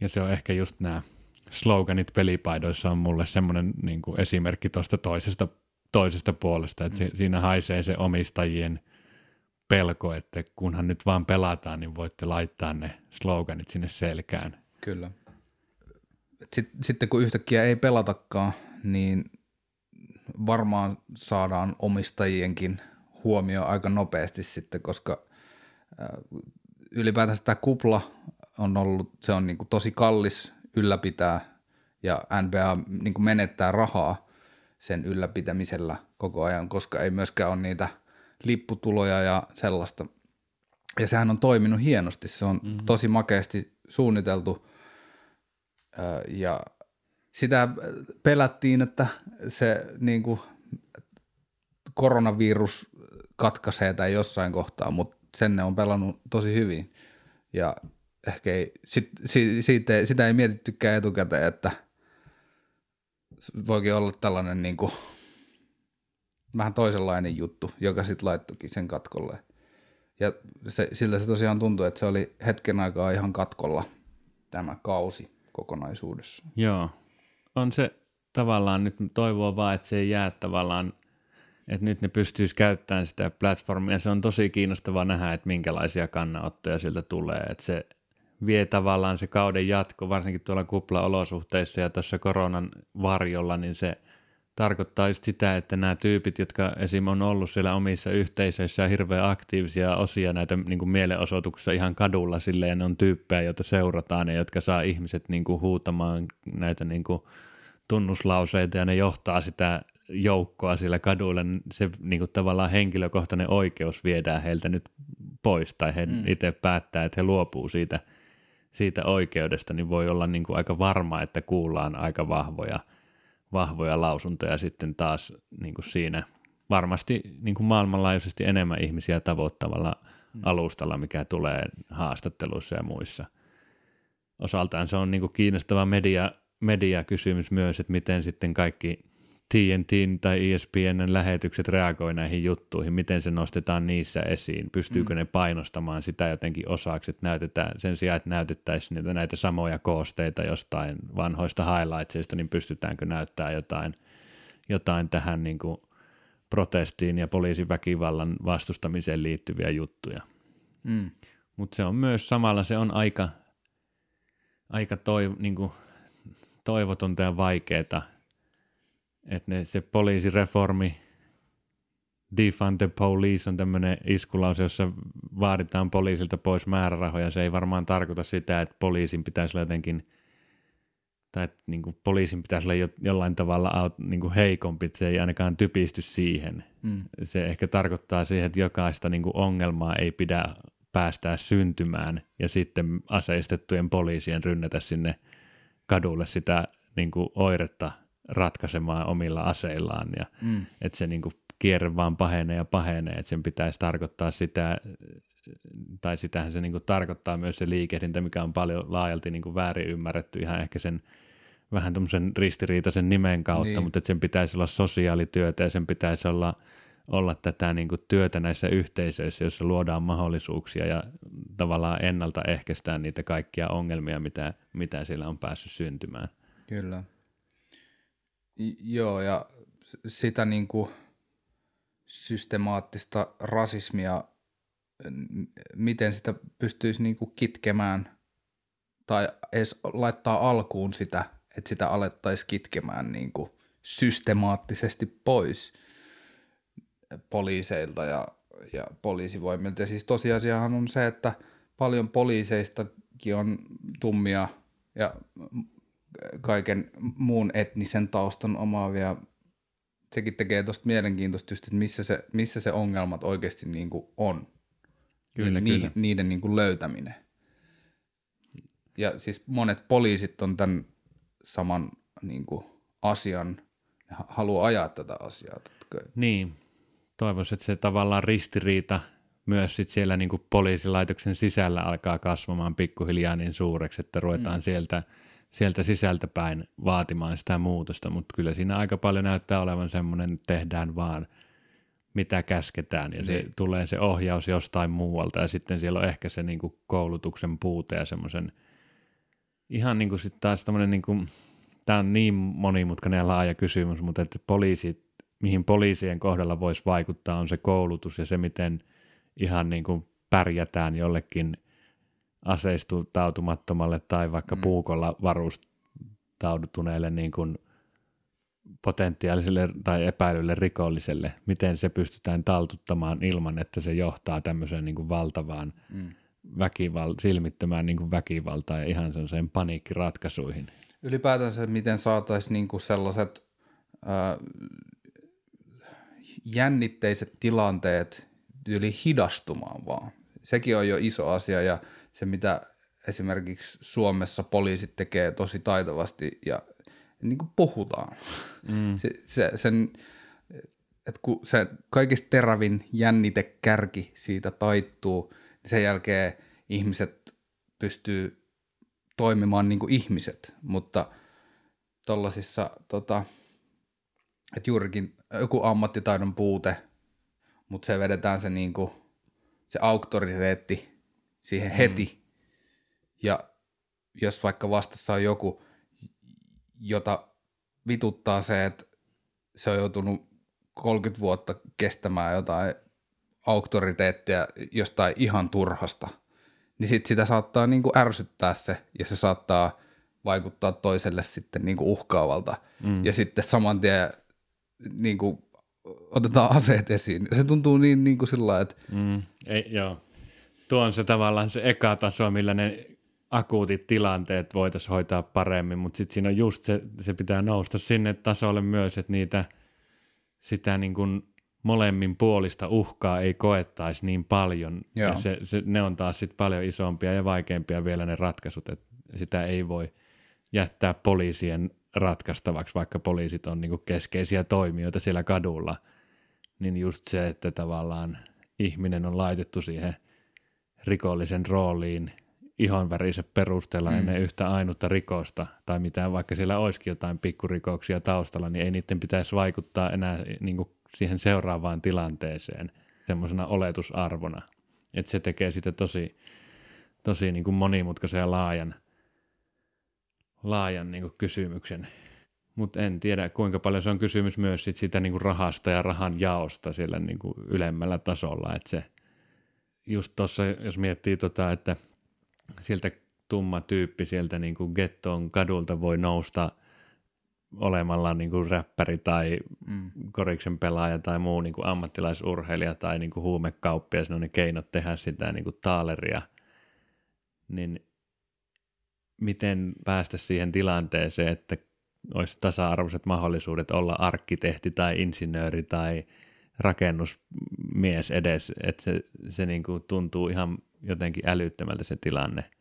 Ja se on ehkä just nämä sloganit pelipaidoissa on mulle semmoinen niin kuin esimerkki tuosta toisesta, toisesta puolesta, että mm. siinä haisee se omistajien pelko, että kunhan nyt vaan pelataan, niin voitte laittaa ne sloganit sinne selkään. Kyllä. Sitten kun yhtäkkiä ei pelatakaan, niin varmaan saadaan omistajienkin huomio aika nopeasti sitten, koska ylipäätänsä tämä kupla on ollut, se on niin kuin tosi kallis ylläpitää ja NBA niin kuin menettää rahaa sen ylläpitämisellä koko ajan, koska ei myöskään ole niitä lipputuloja ja sellaista. Ja sehän on toiminut hienosti, se on mm-hmm. tosi makeasti suunniteltu ja sitä pelättiin, että se niin kuin, koronavirus katkaisee tai jossain kohtaa, mutta sen ne on pelannut tosi hyvin. Ja ehkä ei, sit, si, siitä, sitä ei mietittykään etukäteen, että voikin olla tällainen niin kuin, vähän toisenlainen juttu, joka sitten laittokin sen katkolle. Ja se, sillä se tosiaan tuntui, että se oli hetken aikaa ihan katkolla tämä kausi kokonaisuudessa. Joo, on se tavallaan nyt toivoa vaan, että se ei jää tavallaan, että nyt ne pystyisi käyttämään sitä platformia. Se on tosi kiinnostavaa nähdä, että minkälaisia kannanottoja sieltä tulee, että se vie tavallaan se kauden jatko, varsinkin tuolla kupla-olosuhteissa ja tuossa koronan varjolla, niin se tarkoittaa just sitä, että nämä tyypit, jotka esim. on ollut siellä omissa yhteisöissä hirveän aktiivisia osia näitä niin kuin mielenosoituksissa ihan kadulla silleen, ne on tyyppejä, joita seurataan ja jotka saa ihmiset niin kuin huutamaan näitä niin kuin tunnuslauseita ja ne johtaa sitä joukkoa sillä kaduilla, niin se niin kuin tavallaan henkilökohtainen oikeus viedään heiltä nyt pois tai he mm. itse päättää, että he luopuu siitä, siitä oikeudesta, niin voi olla niin kuin aika varma, että kuullaan aika vahvoja, vahvoja lausuntoja sitten taas niin kuin siinä varmasti niin kuin maailmanlaajuisesti enemmän ihmisiä tavoittavalla mm. alustalla, mikä tulee haastatteluissa ja muissa. Osaltaan se on niin kuin kiinnostava media, mediakysymys myös, että miten sitten kaikki TNT tai ESPNn lähetykset reagoi näihin juttuihin, miten se nostetaan niissä esiin, pystyykö mm. ne painostamaan sitä jotenkin osaksi, että näytetään, sen sijaan, että näytettäisiin niitä, näitä samoja koosteita jostain vanhoista highlightsista, niin pystytäänkö näyttää jotain, jotain tähän niin kuin protestiin ja poliisin väkivallan vastustamiseen liittyviä juttuja. Mm. Mutta se on myös samalla, se on aika, aika toi, niin kuin, toivotonta ja vaikeaa, että ne, se poliisireformi, defund the police on tämmöinen iskulause, jossa vaaditaan poliisilta pois määrärahoja. Se ei varmaan tarkoita sitä, että poliisin pitäisi olla jotenkin, tai että niin kuin poliisin pitäisi olla jo, jollain tavalla niin kuin heikompi, että se ei ainakaan typisty siihen. Mm. Se ehkä tarkoittaa siihen, että jokaista niin kuin ongelmaa ei pidä päästää syntymään ja sitten aseistettujen poliisien rynnätä sinne kadulle sitä niin kuin oiretta ratkaisemaan omilla aseillaan ja mm. että se niin kuin kierre vaan pahenee ja pahenee, että sen pitäisi tarkoittaa sitä, tai sitähän se niin kuin tarkoittaa myös se liikehdintä, mikä on paljon laajalti niin kuin väärin ymmärretty ihan ehkä sen vähän tämmöisen ristiriitaisen nimen kautta, niin. mutta että sen pitäisi olla sosiaalityötä ja sen pitäisi olla, olla tätä niin kuin työtä näissä yhteisöissä, joissa luodaan mahdollisuuksia ja tavallaan ennaltaehkäistään niitä kaikkia ongelmia, mitä, mitä siellä on päässyt syntymään. Kyllä. Joo, ja sitä niin kuin systemaattista rasismia, miten sitä pystyisi niin kuin kitkemään tai edes laittaa alkuun sitä, että sitä alettaisiin kitkemään niin kuin systemaattisesti pois poliiseilta ja, ja poliisivoimilta. Ja siis tosiasiahan on se, että paljon poliiseistakin on tummia ja kaiken muun etnisen taustan omaavia. Sekin tekee tuosta mielenkiintoista just, että missä se, missä se ongelmat oikeasti niin kuin on. Kyllä, Ni, kyllä. Niiden niin kuin löytäminen. Ja siis monet poliisit on tämän saman niin kuin asian, haluaa ajaa tätä asiaa. Niin, toivoisin, että se tavallaan ristiriita myös sit siellä niin kuin poliisilaitoksen sisällä alkaa kasvamaan pikkuhiljaa niin suureksi, että ruvetaan mm. sieltä – sieltä sisältäpäin vaatimaan sitä muutosta, mutta kyllä siinä aika paljon näyttää olevan semmoinen, että tehdään vaan mitä käsketään ja se niin. tulee se ohjaus jostain muualta ja sitten siellä on ehkä se niin kuin koulutuksen puute ja semmoisen ihan niin kuin sitten taas tämmöinen, niin kuin, tämä on niin monimutkainen ja laaja kysymys, mutta että poliisit, mihin poliisien kohdalla voisi vaikuttaa on se koulutus ja se, miten ihan niin kuin pärjätään jollekin – aseistutautumattomalle tai vaikka mm. puukolla varustautuneelle niin kuin potentiaaliselle tai epäilylle rikolliselle, miten se pystytään taltuttamaan ilman, että se johtaa tämmöiseen niin kuin valtavaan mm. väkival- silmittömään niin kuin väkivaltaan ja ihan sellaiseen paniikkiratkaisuihin. Ylipäätänsä miten saataisiin niin kuin sellaiset äh, jännitteiset tilanteet yli hidastumaan vaan. Sekin on jo iso asia ja – se, mitä esimerkiksi Suomessa poliisit tekee tosi taitavasti ja niin kuin puhutaan. Mm. Se, se, sen, että kun se kaikista terävin jännite kärki siitä taittuu, niin sen jälkeen ihmiset pystyy toimimaan niin kuin ihmiset, mutta tota, että juurikin joku ammattitaidon puute, mutta se vedetään se, niin kuin, se auktoriteetti siihen heti. Mm. Ja jos vaikka vastassa on joku, jota vituttaa se, että se on joutunut 30 vuotta kestämään jotain auktoriteettia jostain ihan turhasta, niin sit sitä saattaa niin kuin ärsyttää se ja se saattaa vaikuttaa toiselle sitten niin kuin uhkaavalta. Mm. Ja sitten saman tien niin kuin otetaan aseet esiin. Se tuntuu niin, niin kuin sillä että... Mm. Ei, joo. Tuo on se tavallaan se eka taso, millä ne akuutit tilanteet voitaisiin hoitaa paremmin, mutta sitten siinä on just se, se pitää nousta sinne tasolle myös, että niitä sitä niin kuin molemmin puolista uhkaa ei koettaisi niin paljon. Ja se, se, ne on taas sitten paljon isompia ja vaikeampia vielä ne ratkaisut, että sitä ei voi jättää poliisien ratkaistavaksi, vaikka poliisit on niin keskeisiä toimijoita siellä kadulla. Niin just se, että tavallaan ihminen on laitettu siihen rikollisen rooliin ihonvärisen perusteella mm. ennen yhtä ainutta rikosta, tai mitään, vaikka siellä olisikin jotain pikkurikoksia taustalla, niin ei niiden pitäisi vaikuttaa enää niin siihen seuraavaan tilanteeseen semmoisena oletusarvona. Että se tekee sitä tosi, tosi niin kuin monimutkaisen ja laajan, laajan niin kuin kysymyksen. Mutta en tiedä, kuinka paljon se on kysymys myös sit sitä niin kuin rahasta ja rahan jaosta siellä niin kuin ylemmällä tasolla. Että se just tuossa, jos miettii tota, että sieltä tumma tyyppi sieltä niin kuin getton kadulta voi nousta – olemalla niin kuin räppäri tai mm. koriksen pelaaja tai muu niin kuin ammattilaisurheilija tai niin kuin huumekauppias, ne ne keinot tehdä sitä niin kuin taaleria, niin miten päästä siihen tilanteeseen, että olisi tasa-arvoiset mahdollisuudet olla arkkitehti tai insinööri tai rakennusmies edes, että se, se niin kuin tuntuu ihan jotenkin älyttömältä se tilanne –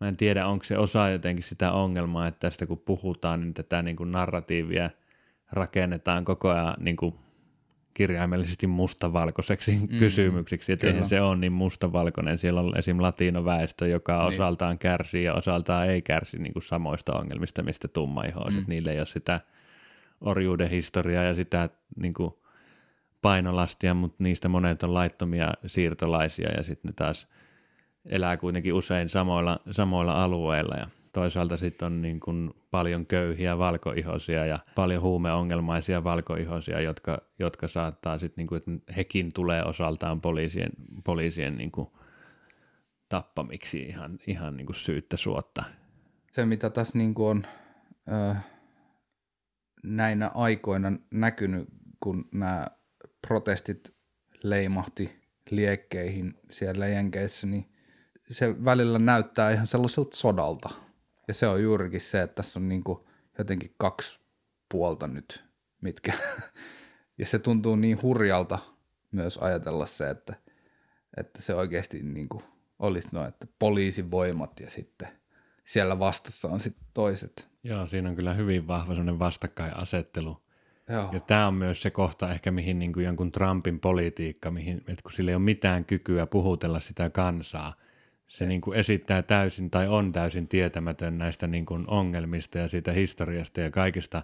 Mä en tiedä, onko se osa jotenkin sitä ongelmaa, että tästä kun puhutaan, niin tätä niin kuin narratiivia rakennetaan koko ajan niin kuin kirjaimellisesti mustavalkoiseksi mm, kysymyksiksi, että eihän se ole niin mustavalkoinen. Siellä on esim. latinoväestö, joka niin. osaltaan kärsii ja osaltaan ei kärsi niin kuin samoista ongelmista, mistä tummaihoiset. Mm. Niille ei ole sitä orjuuden historiaa ja sitä niin kuin painolastia, mutta niistä monet on laittomia siirtolaisia ja sitten ne taas – elää kuitenkin usein samoilla, samoilla alueilla ja toisaalta sitten on niin kuin paljon köyhiä valkoihosia ja paljon huumeongelmaisia valkoihosia, jotka, jotka saattaa sitten, niin kuin, että hekin tulee osaltaan poliisien, poliisien niin kuin tappamiksi ihan, ihan niin kuin syyttä suotta. Se, mitä tässä niin kuin on äh, näinä aikoina näkynyt, kun nämä protestit leimahti liekkeihin siellä Jenkeissä, niin se välillä näyttää ihan sellaiselta sodalta. Ja se on juurikin se, että tässä on niin kuin jotenkin kaksi puolta nyt, mitkä... ja se tuntuu niin hurjalta myös ajatella se, että, että se oikeasti niin kuin olisi noin, että poliisin voimat ja sitten siellä vastassa on sitten toiset. Joo, siinä on kyllä hyvin vahva sellainen vastakkainasettelu. Joo. Ja tämä on myös se kohta ehkä, mihin niin kuin jonkun Trumpin politiikka, mihin, että kun sillä ei ole mitään kykyä puhutella sitä kansaa – se niin kuin esittää täysin tai on täysin tietämätön näistä niin kuin ongelmista ja siitä historiasta ja kaikista,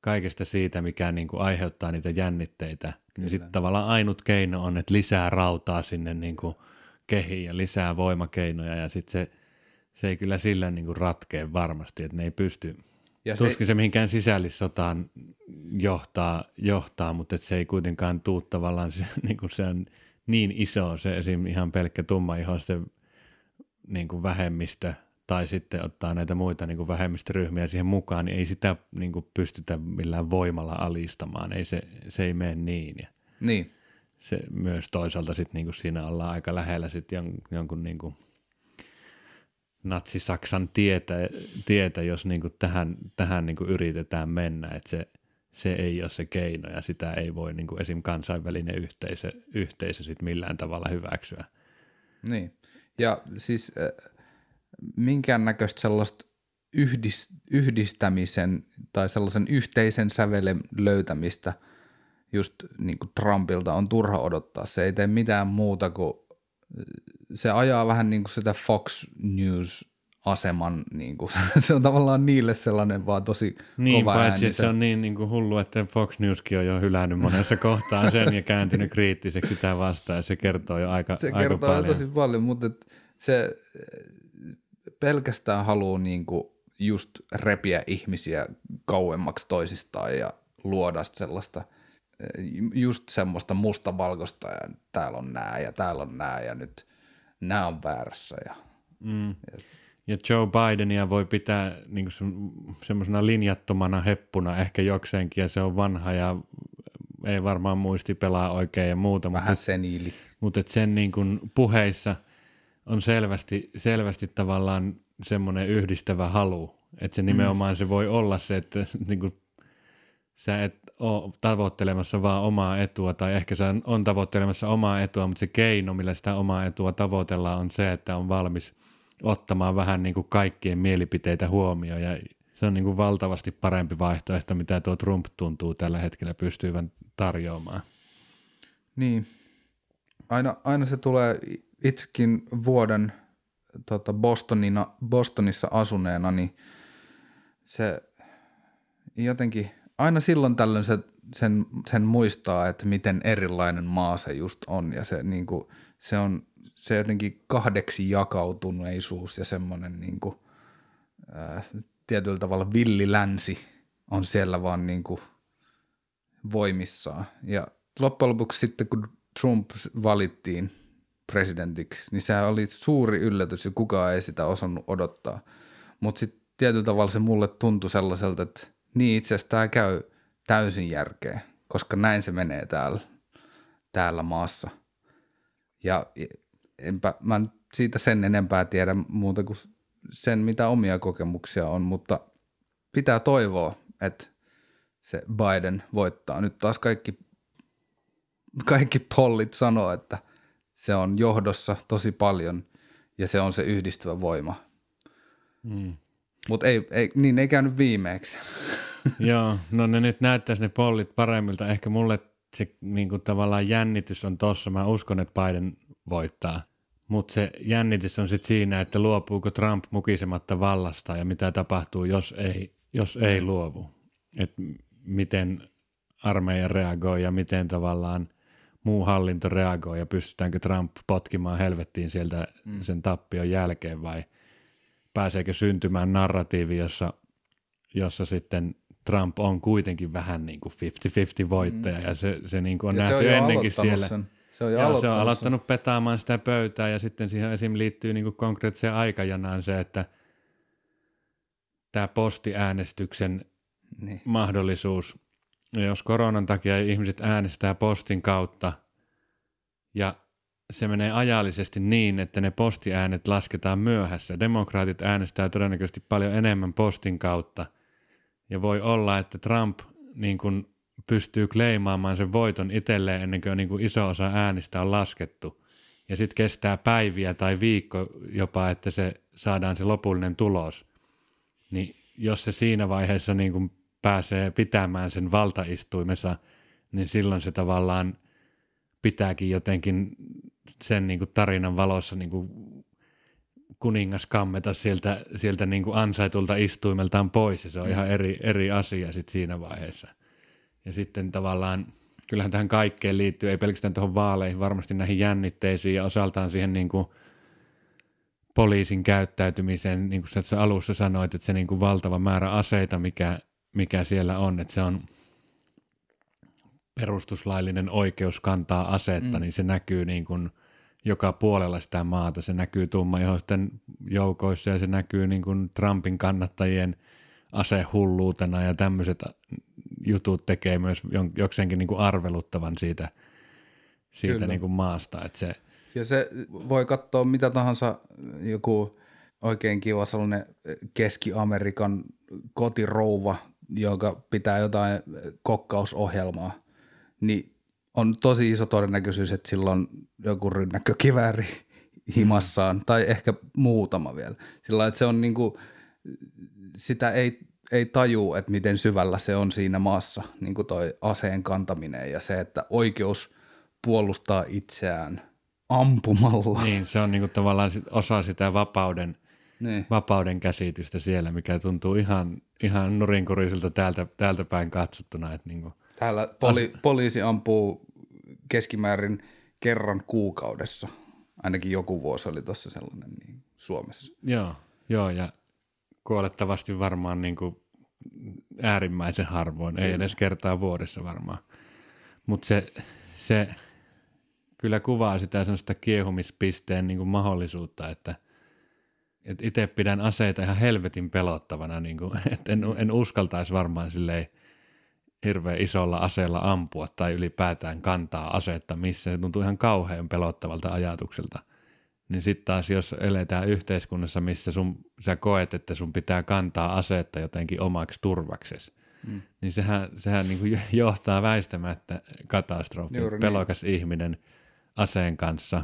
kaikista siitä, mikä niin kuin aiheuttaa niitä jännitteitä. Niin sitten tavallaan ainut keino on, että lisää rautaa sinne niin kuin kehiin ja lisää voimakeinoja ja sitten se, se ei kyllä sillä niin kuin ratkee varmasti, että ne ei pysty, ja tuskin se, se mihinkään sisällissotaan johtaa, johtaa mutta se ei kuitenkaan tuu tavallaan, se, niin kuin se on niin iso se esim. ihan pelkkä tumma se niin kuin vähemmistö tai sitten ottaa näitä muita niin kuin vähemmistöryhmiä siihen mukaan, niin ei sitä niin kuin pystytä millään voimalla alistamaan. Ei se, se ei mene niin. Ja niin. Se myös toisaalta sitten niin kuin siinä ollaan aika lähellä sitten jon, jonkun niin kuin natsi-Saksan tietä, tietä jos niin kuin tähän, tähän niin kuin yritetään mennä, että se, se ei ole se keino ja sitä ei voi niin kuin esim. kansainvälinen yhteisö, yhteisö sit millään tavalla hyväksyä. Niin. Ja siis äh, minkäännäköistä sellaista yhdist, yhdistämisen tai sellaisen yhteisen sävelen löytämistä just niin kuin Trumpilta on turha odottaa. Se ei tee mitään muuta kuin se ajaa vähän niin kuin sitä Fox News aseman, niin kuin, se on tavallaan niille sellainen vaan tosi niin, kova paitsi ääni. se on niin, niin kuin hullu, että Fox Newskin on jo hylännyt monessa kohtaa sen ja kääntynyt kriittiseksi sitä vastaan ja se kertoo jo aika, se aika kertoo paljon. tosi paljon, mutta se eh, pelkästään haluaa niinku just repiä ihmisiä kauemmaksi toisistaan ja luoda sellaista eh, just semmoista mustavalkoista ja täällä on nää ja täällä on nää ja nyt nää on väärässä. Ja, Mm. ja Ja Joe Bidenia voi pitää niin semmoisena linjattomana heppuna ehkä jokseenkin ja se on vanha ja ei varmaan muisti pelaa oikein ja muuta, mutta, vähän seniili. mutta et sen niin kuin puheissa on selvästi, selvästi tavallaan semmoinen yhdistävä halu, että se nimenomaan se voi olla se, että niin kuin sä et ole tavoittelemassa vaan omaa etua, tai ehkä sä on tavoittelemassa omaa etua, mutta se keino, millä sitä omaa etua tavoitellaan, on se, että on valmis ottamaan vähän niin kuin kaikkien mielipiteitä huomioon, ja se on niin kuin valtavasti parempi vaihtoehto, mitä tuo Trump tuntuu tällä hetkellä pystyvän tarjoamaan. Niin. Aina, aina se tulee itsekin vuoden tota Bostonina, Bostonissa asuneena, niin se jotenkin aina silloin tällöin se, sen, sen muistaa, että miten erilainen maa se just on ja se, niin kuin, se on se jotenkin kahdeksi jakautuneisuus ja semmoinen niin kuin, ää, tietyllä tavalla villilänsi on siellä vaan niin kuin voimissaan. Ja loppujen lopuksi sitten, kun Trump valittiin presidentiksi, niin se oli suuri yllätys ja kukaan ei sitä osannut odottaa. Mutta sitten tietyllä tavalla se mulle tuntui sellaiselta, että niin itse asiassa tämä käy täysin järkeä, koska näin se menee täällä, täällä maassa. Ja enpä, mä en siitä sen enempää tiedä muuta kuin sen, mitä omia kokemuksia on, mutta pitää toivoa, että se Biden voittaa. Nyt taas kaikki, kaikki pollit sanoo, että se on johdossa tosi paljon ja se on se yhdistävä voima. Mm. Mutta ei, ei, niin ei käynyt viimeeksi. Joo, no ne nyt näyttäisi ne pollit paremmilta. Ehkä mulle se niin kuin tavallaan jännitys on tossa. Mä uskon, että Biden voittaa. Mutta se jännitys on sitten siinä, että luopuuko Trump mukisematta vallasta ja mitä tapahtuu, jos ei, jos ei luovu. Et miten armeija reagoi ja miten tavallaan muu hallinto reagoi ja pystytäänkö Trump potkimaan helvettiin sieltä mm. sen tappion jälkeen vai pääseekö syntymään narratiivi, jossa, jossa sitten Trump on kuitenkin vähän niin kuin 50-50 voittaja mm. ja se, se niin kuin on Ja se nähty on jo ennenkin siellä. Sen. Se on jo Joo, se aloittanut on sen. aloittanut petaamaan sitä pöytää ja sitten siihen esim. liittyy niin kuin konkreettiseen aikajanaan se, että tämä postiäänestyksen Niin. mahdollisuus, ja jos koronan takia ihmiset äänestää postin kautta ja se menee ajallisesti niin, että ne postiäänet lasketaan myöhässä. Demokraatit äänestää todennäköisesti paljon enemmän postin kautta ja voi olla, että Trump niin kuin pystyy kleimaamaan sen voiton itselleen ennen kuin, niin kuin iso osa äänistä on laskettu. Ja sitten kestää päiviä tai viikko jopa, että se saadaan se lopullinen tulos. Niin jos se siinä vaiheessa niin kuin pääsee pitämään sen valtaistuimessa, niin silloin se tavallaan pitääkin jotenkin sen niin kuin tarinan valossa niin kuin kuningas kammeta sieltä, sieltä niin kuin ansaitulta istuimeltaan pois ja se on mm. ihan eri, eri asia sit siinä vaiheessa. Ja sitten tavallaan, kyllähän tähän kaikkeen liittyy, ei pelkästään tuohon vaaleihin, varmasti näihin jännitteisiin ja osaltaan siihen niin kuin poliisin käyttäytymiseen, niin kuin sä alussa sanoit, että se niin kuin valtava määrä aseita, mikä, mikä siellä on, että se on perustuslaillinen oikeus kantaa asetta, mm. niin se näkyy niin kuin joka puolella sitä maata. Se näkyy tummaihoisten joukoissa ja se näkyy niin kuin Trumpin kannattajien asehulluutena ja tämmöiset jutut tekee myös jokseenkin niin kuin arveluttavan siitä, siitä niin kuin maasta. Että se, Ja se voi katsoa mitä tahansa joku oikein kiva sellainen Keski-Amerikan kotirouva, joka pitää jotain kokkausohjelmaa, niin on tosi iso todennäköisyys, että sillä on joku rynnäkkökivääri himassaan, mm. tai ehkä muutama vielä. Sillä että se on niinku, sitä ei, ei taju, että miten syvällä se on siinä maassa, niin kuin toi aseen kantaminen ja se, että oikeus puolustaa itseään ampumalla. Niin, se on niinku tavallaan osa sitä vapauden, Niin. vapauden käsitystä siellä, mikä tuntuu ihan, ihan nurinkuriselta täältä, täältä päin katsottuna. Että niinku, Täällä poli- poliisi ampuu keskimäärin kerran kuukaudessa. Ainakin joku vuosi oli tuossa sellainen niin Suomessa. joo, joo, ja kuolettavasti varmaan niinku äärimmäisen harvoin, ei edes kertaa vuodessa varmaan. Mutta se, se kyllä kuvaa sitä sellaista kiehumispisteen niinku mahdollisuutta, että et itse pidän aseita ihan helvetin pelottavana, niinku, että en, en uskaltaisi varmaan silleen hirveän isolla aseella ampua tai ylipäätään kantaa asetta missä. Se tuntuu ihan kauhean pelottavalta ajatukselta. Niin sitten taas jos eletään yhteiskunnassa, missä sun, sä koet, että sun pitää kantaa asetta jotenkin omaksi turvaksesi, mm. niin sehän, sehän niin johtaa väistämättä katastrofiin. Juuri niin. Pelokas ihminen aseen kanssa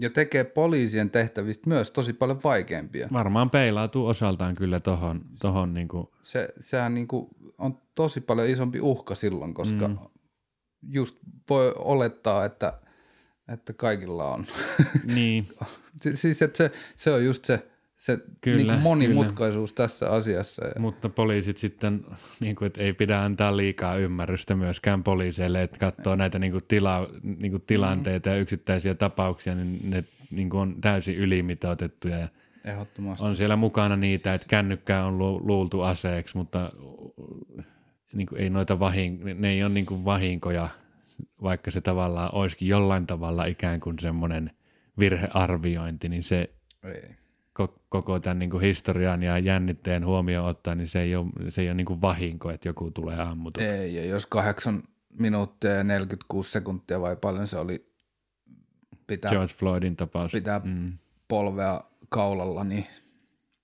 Ja tekee poliisien tehtävistä myös tosi paljon vaikeampia. varmaan peilautuu osaltaan kyllä tohon, tohon niin kuin, Se, sehän niin kuin on tosi paljon isompi uhka silloin, koska mm. just voi olettaa, että, että kaikilla on. niin, Si- siis että se, se on just se, se Kyllä, niin kuin monimutkaisuus kyllä. tässä asiassa. Mutta poliisit sitten, niin kuin, että ei pidä antaa liikaa ymmärrystä myöskään poliiseille, että katsoo näitä niin kuin tila, niin kuin tilanteita ja yksittäisiä tapauksia, niin ne niin kuin on täysin ylimitoitettuja. Ja ehdottomasti. on siellä mukana niitä, että kännykkää on lu- luultu aseeksi, mutta niin kuin ei noita vahin, ne ei ole niin kuin vahinkoja, vaikka se tavallaan olisikin jollain tavalla ikään kuin semmoinen virhearviointi, niin se Ei. Ko- koko tämän niin kuin historian ja jännitteen huomioon ottaa, niin se ei ole, se ei ole niin kuin vahinko, että joku tulee ammutu. Ei, ja jos kahdeksan minuuttia ja 46 sekuntia vai paljon se oli pitää, George Floydin tapaus. pitää Mm, polvea kaulalla, niin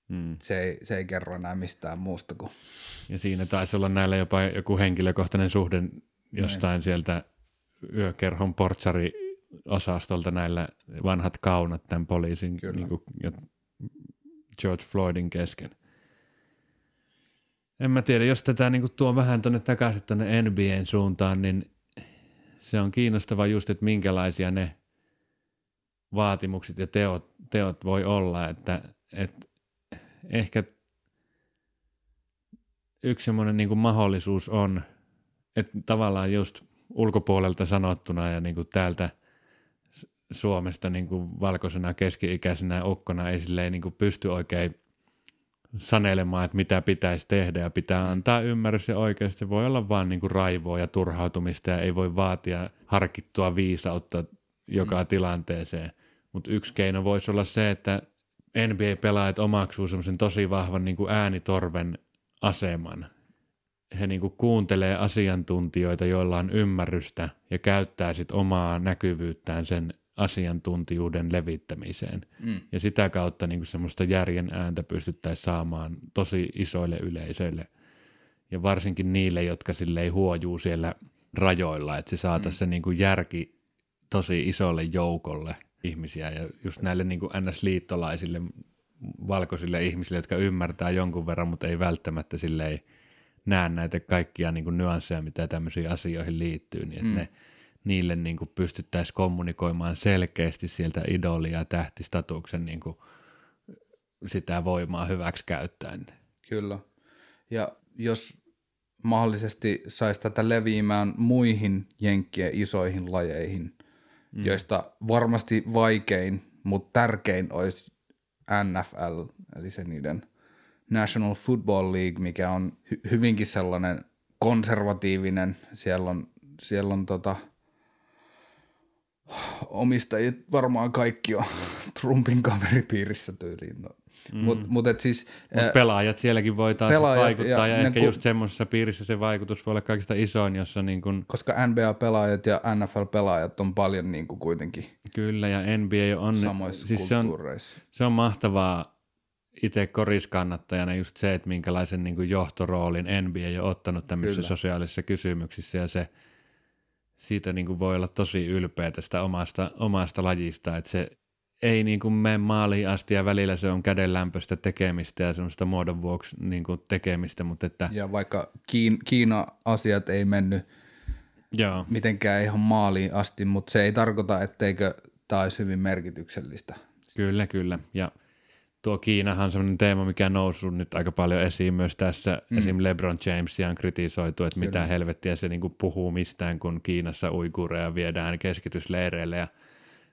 mm. se ei, se ei kerro enää mistään muusta kuin Ja siinä taisi olla näillä jopa joku henkilökohtainen suhde jostain sieltä yökerhon portsari osastolta näillä vanhat kaunat tämän poliisin Kyllä. niin kuin, ja George Floydin kesken. En mä tiedä, jos tätä niin tuo vähän tuonne takaisin tuonne NBAn suuntaan, niin se on kiinnostava just, että minkälaisia ne vaatimukset ja teot, teot voi olla, että, että ehkä yksi semmoinen niin mahdollisuus on, että tavallaan just ulkopuolelta sanottuna ja niin täältä Suomesta niin kuin valkoisena keski-ikäisenä ukkona ei silleen niin kuin pysty oikein sanelemaan, että mitä pitäisi tehdä ja pitää antaa ymmärrys ja oikeus. Se voi olla vaan niin kuin raivoa ja turhautumista ja ei voi vaatia harkittua viisautta joka mm. tilanteeseen. Mutta yksi keino voisi olla se, että NBA-pelaajat omaksuu semmoisen tosi vahvan niin kuin äänitorven aseman. He niin kuin kuuntelee asiantuntijoita, joilla on ymmärrystä ja käyttää sit omaa näkyvyyttään sen asiantuntijuuden levittämiseen. Mm. Ja sitä kautta niin kuin semmoista järjen ääntä pystyttäisiin saamaan tosi isoille yleisöille. Ja varsinkin niille, jotka silleen huojuu siellä rajoilla, että se saataisiin mm. se niin kuin järki tosi isolle joukolle ihmisiä ja just näille niin kuin NS-liittolaisille valkoisille ihmisille, jotka ymmärtää jonkun verran, mutta ei välttämättä silleen näe näitä kaikkia niin kuin nyansseja, mitä tämmöisiin asioihin liittyy, niin että mm. ne, niille niin kuin pystyttäisiin kommunikoimaan selkeästi sieltä idolia ja tähtistatuksen niin kuin sitä voimaa hyväksi käyttäen. Kyllä. Ja jos mahdollisesti saisi tätä leviämään muihin jenkkien isoihin lajeihin, mm. joista varmasti vaikein, mutta tärkein olisi NFL, eli se niiden National Football League, mikä on hy- hyvinkin sellainen konservatiivinen. Siellä on, siellä on tota, omistajat varmaan kaikki on Trumpin kaveripiirissä tyyliin. No. Mm. Mutta mut et siis, Mutta pelaajat sielläkin voi taas pelaajat vaikuttaa, ja, ja ehkä ku- just semmoisessa piirissä se vaikutus voi olla kaikista isoin, jossa niin kuin, koska NBA-pelaajat ja NFL-pelaajat on paljon niin kuin kuitenkin kyllä, ja NBA on, samoissa siis se on, se on mahtavaa itse koriskannattajana just se, että minkälaisen niin kuin johtoroolin NBA on ottanut tämmöisissä Kyllä. sosiaalisissa kysymyksissä, ja se siitä niin kuin voi olla tosi ylpeä tästä omasta, omasta lajista, että se ei niin kuin mene maaliin asti ja välillä se on kädenlämpöistä tekemistä ja semmoista muodon vuoksi niin kuin tekemistä, mutta että Ja vaikka Kiin, Kiina-asiat ei mennyt joo, mitenkään ihan maaliin asti, mutta se ei tarkoita, etteikö tämä olisi hyvin merkityksellistä. Kyllä, kyllä. Ja tuo Kiinahan on sellainen teema, mikä on noussut nyt aika paljon esiin myös tässä. Mm. Esim. LeBron Jamesia on kritisoitu, että Kyllä. mitä helvettiä se niinku puhuu mistään, kun Kiinassa uigureja viedään keskitysleireille. Ja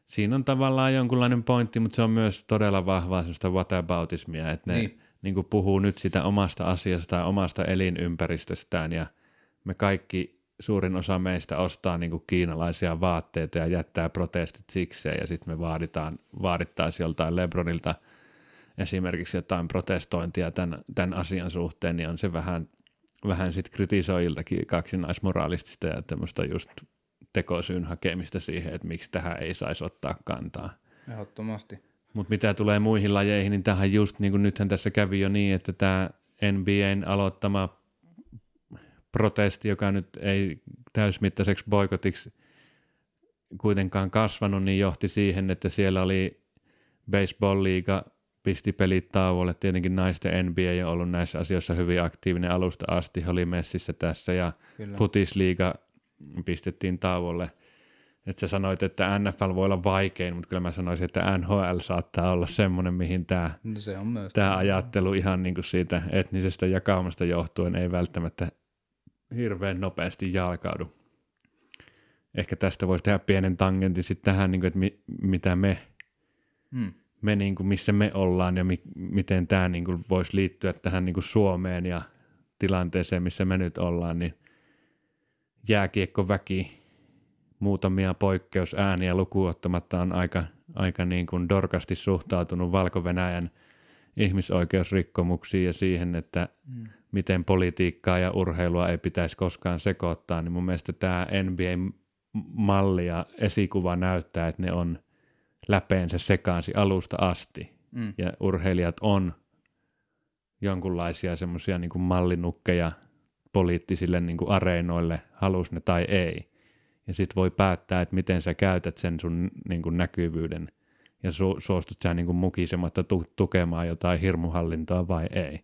siinä on tavallaan jonkunlainen pointti, mutta se on myös todella vahvaa sellaista whataboutismia, että ne niin. Niinku puhuu nyt sitä omasta asiasta, omasta elinympäristöstään ja me kaikki suurin osa meistä ostaa niin kuin kiinalaisia vaatteita ja jättää protestit sikseen ja sitten me vaaditaan, vaadittaisiin joltain Lebronilta esimerkiksi jotain protestointia tämän, tämän asian suhteen, niin on se vähän, vähän sitten kritisoiltakin kaksinaismoraalistista ja tämmöistä just tekosyyn hakemista siihen, että miksi tähän ei saisi ottaa kantaa. Ehdottomasti. Mutta mitä tulee muihin lajeihin, niin tähän just niin kuin nythän tässä kävi jo niin, että tämä NBAn aloittama protesti, joka nyt ei täysmittaiseksi boikotiksi kuitenkaan kasvanut, niin johti siihen, että siellä oli baseball-liiga pisti pelit tauolle. Tietenkin naisten NBA on ollut näissä asioissa hyvin aktiivinen alusta asti, He oli messissä tässä ja Kyllä. futisliiga pistettiin tauolle. Että sä sanoit, että NFL voi olla vaikein, mutta kyllä mä sanoisin, että NHL saattaa olla semmoinen, mihin tämä no se on myös tämä ajattelu ihan niin kuin siitä etnisestä jakaumasta johtuen ei välttämättä hirveän nopeasti jalkaudu. Ehkä tästä voisi tehdä pienen tangentin sitten tähän, niin kuin, että mi, mitä me, hmm. Me niin kuin, missä me ollaan ja mi, miten tämä niin kuin, voisi liittyä tähän niin kuin Suomeen ja tilanteeseen, missä me nyt ollaan, niin jääkiekkoväki muutamia poikkeusääniä lukuottamatta on aika, aika niin kuin dorkasti suhtautunut Valko-Venäjän ihmisoikeusrikkomuksiin ja siihen, että mm. miten politiikkaa ja urheilua ei pitäisi koskaan sekoittaa, niin mun mielestä tämä NBA-malli ja esikuva näyttää, että ne on läpeensä sekaansi alusta asti. Mm. Ja urheilijat on jonkunlaisia semmoisia niin mallinukkeja poliittisille niin kuin areenoille, halus ne tai ei. Ja sitten voi päättää, että miten sä käytät sen sun niin kuin näkyvyyden ja su- suostut sä niin kuin mukisematta tu- tukemaan jotain hirmuhallintoa vai ei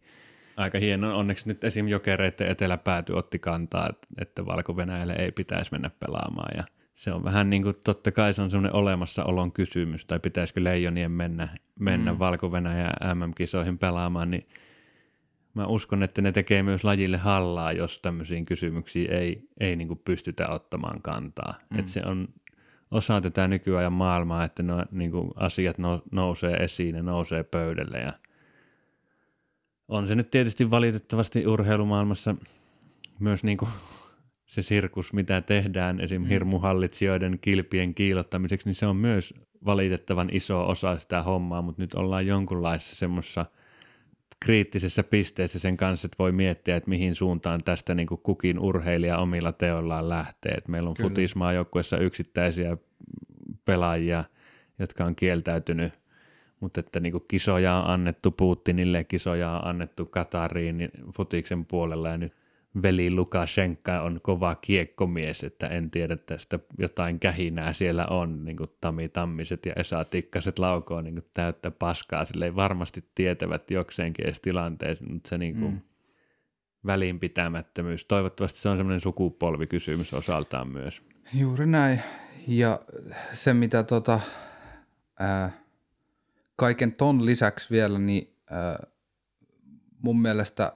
aika hieno. Onneksi nyt esim. jokereiden eteläpääty otti kantaa, että Valko-Venäjälle ei pitäisi mennä pelaamaan ja se on vähän niin kuin, totta kai se on semmoinen olemassaolon kysymys, tai pitäisikö leijonien mennä, mennä mm. valko MM-kisoihin pelaamaan, niin mä uskon, että ne tekee myös lajille hallaa, jos tämmöisiin kysymyksiin ei, ei niin kuin pystytä ottamaan kantaa. Mm. Että se on osa tätä nykyajan maailmaa, että no, niin kuin asiat no, nousee esiin ja nousee pöydälle ja – on se nyt tietysti valitettavasti urheilumaailmassa myös niin kuin se sirkus, mitä tehdään esim. Mm. hirmuhallitsijoiden kilpien kiilottamiseksi, niin se on myös valitettavan iso osa sitä hommaa, mutta nyt ollaan jonkunlaisessa semmoisessa kriittisessä pisteessä sen kanssa, että voi miettiä, että mihin suuntaan tästä niin kuin kukin urheilija omilla teollaan lähtee. Että meillä on futismaa joukkueessa yksittäisiä pelaajia, jotka on kieltäytynyt mutta että niin kisoja on annettu Putinille, kisoja on annettu Katariin niin futiksen puolella ja nyt veli Lukashenka on kova kiekkomies, että en tiedä tästä jotain kähinää siellä on, niin kuin Tami Tammiset ja Esa Tikkaset laukoo niin kuin täyttä paskaa, sille varmasti tietävät jokseenkin edes tilanteessa, mutta se niin kuin mm. välinpitämättömyys, toivottavasti se on semmoinen sukupolvikysymys osaltaan myös. Juuri näin, ja se mitä tota, ää, kaiken ton lisäksi vielä, niin äh, mun mielestä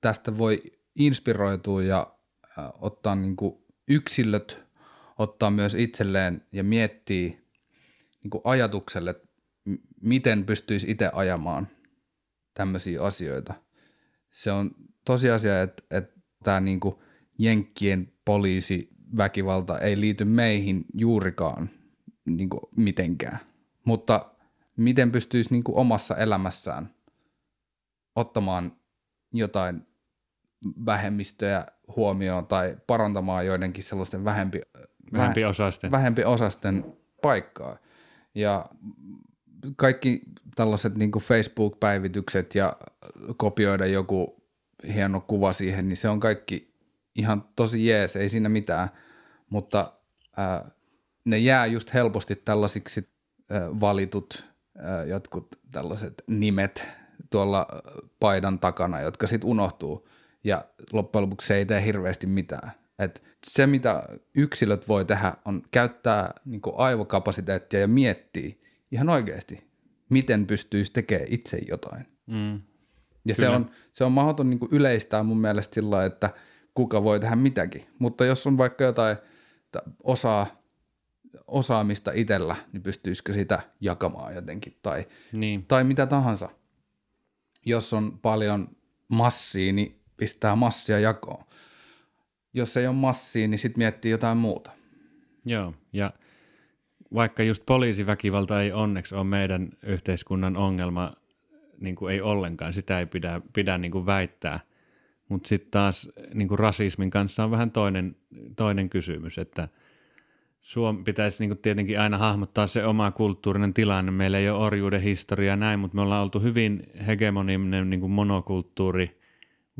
tästä voi inspiroitua ja ottaa niin kuin yksilöt, ottaa myös itselleen ja miettiä niin kuin ajatukselle, miten pystyisi itse ajamaan tämmöisiä asioita. Se on tosiasia, että, että tämä niin kuin Jenkkien poliisi väkivalta ei liity meihin juurikaan niin kuin mitenkään. Mutta miten pystyisi niin kuin omassa elämässään ottamaan jotain vähemmistöjä huomioon tai parantamaan joidenkin sellaisten vähempi, vähempi osasten. vähempi osasten paikkaa. Ja kaikki tällaiset niin Facebook-päivitykset ja kopioida joku hieno kuva siihen, niin se on kaikki ihan tosi jees, ei siinä mitään, mutta ää, ne jää just helposti tällaisiksi ää, valitut jotkut tällaiset nimet tuolla paidan takana, jotka sitten unohtuu ja loppujen lopuksi se ei tee hirveästi mitään. Et se, mitä yksilöt voi tehdä, on käyttää niin aivokapasiteettia ja miettiä ihan oikeasti, miten pystyisi tekemään itse jotain. Mm. Ja se on, se on mahdoton niin yleistää mun mielestä sillä että kuka voi tehdä mitäkin. Mutta jos on vaikka jotain osaa, osaamista itsellä, niin pystyisikö sitä jakamaan jotenkin tai, niin. tai mitä tahansa. Jos on paljon massia, niin pistää massia jakoon. Jos ei ole massia, niin sitten miettii jotain muuta. Joo, ja vaikka just poliisiväkivalta ei onneksi ole meidän yhteiskunnan ongelma, niin kuin ei ollenkaan, sitä ei pidä, pidä niin kuin väittää. Mutta sitten taas niin kuin rasismin kanssa on vähän toinen, toinen kysymys, että Suomi pitäisi niin kuin tietenkin aina hahmottaa se oma kulttuurinen tilanne. Meillä ei ole orjuuden historia näin, mutta me ollaan oltu hyvin hegemoninen niin kuin monokulttuuri,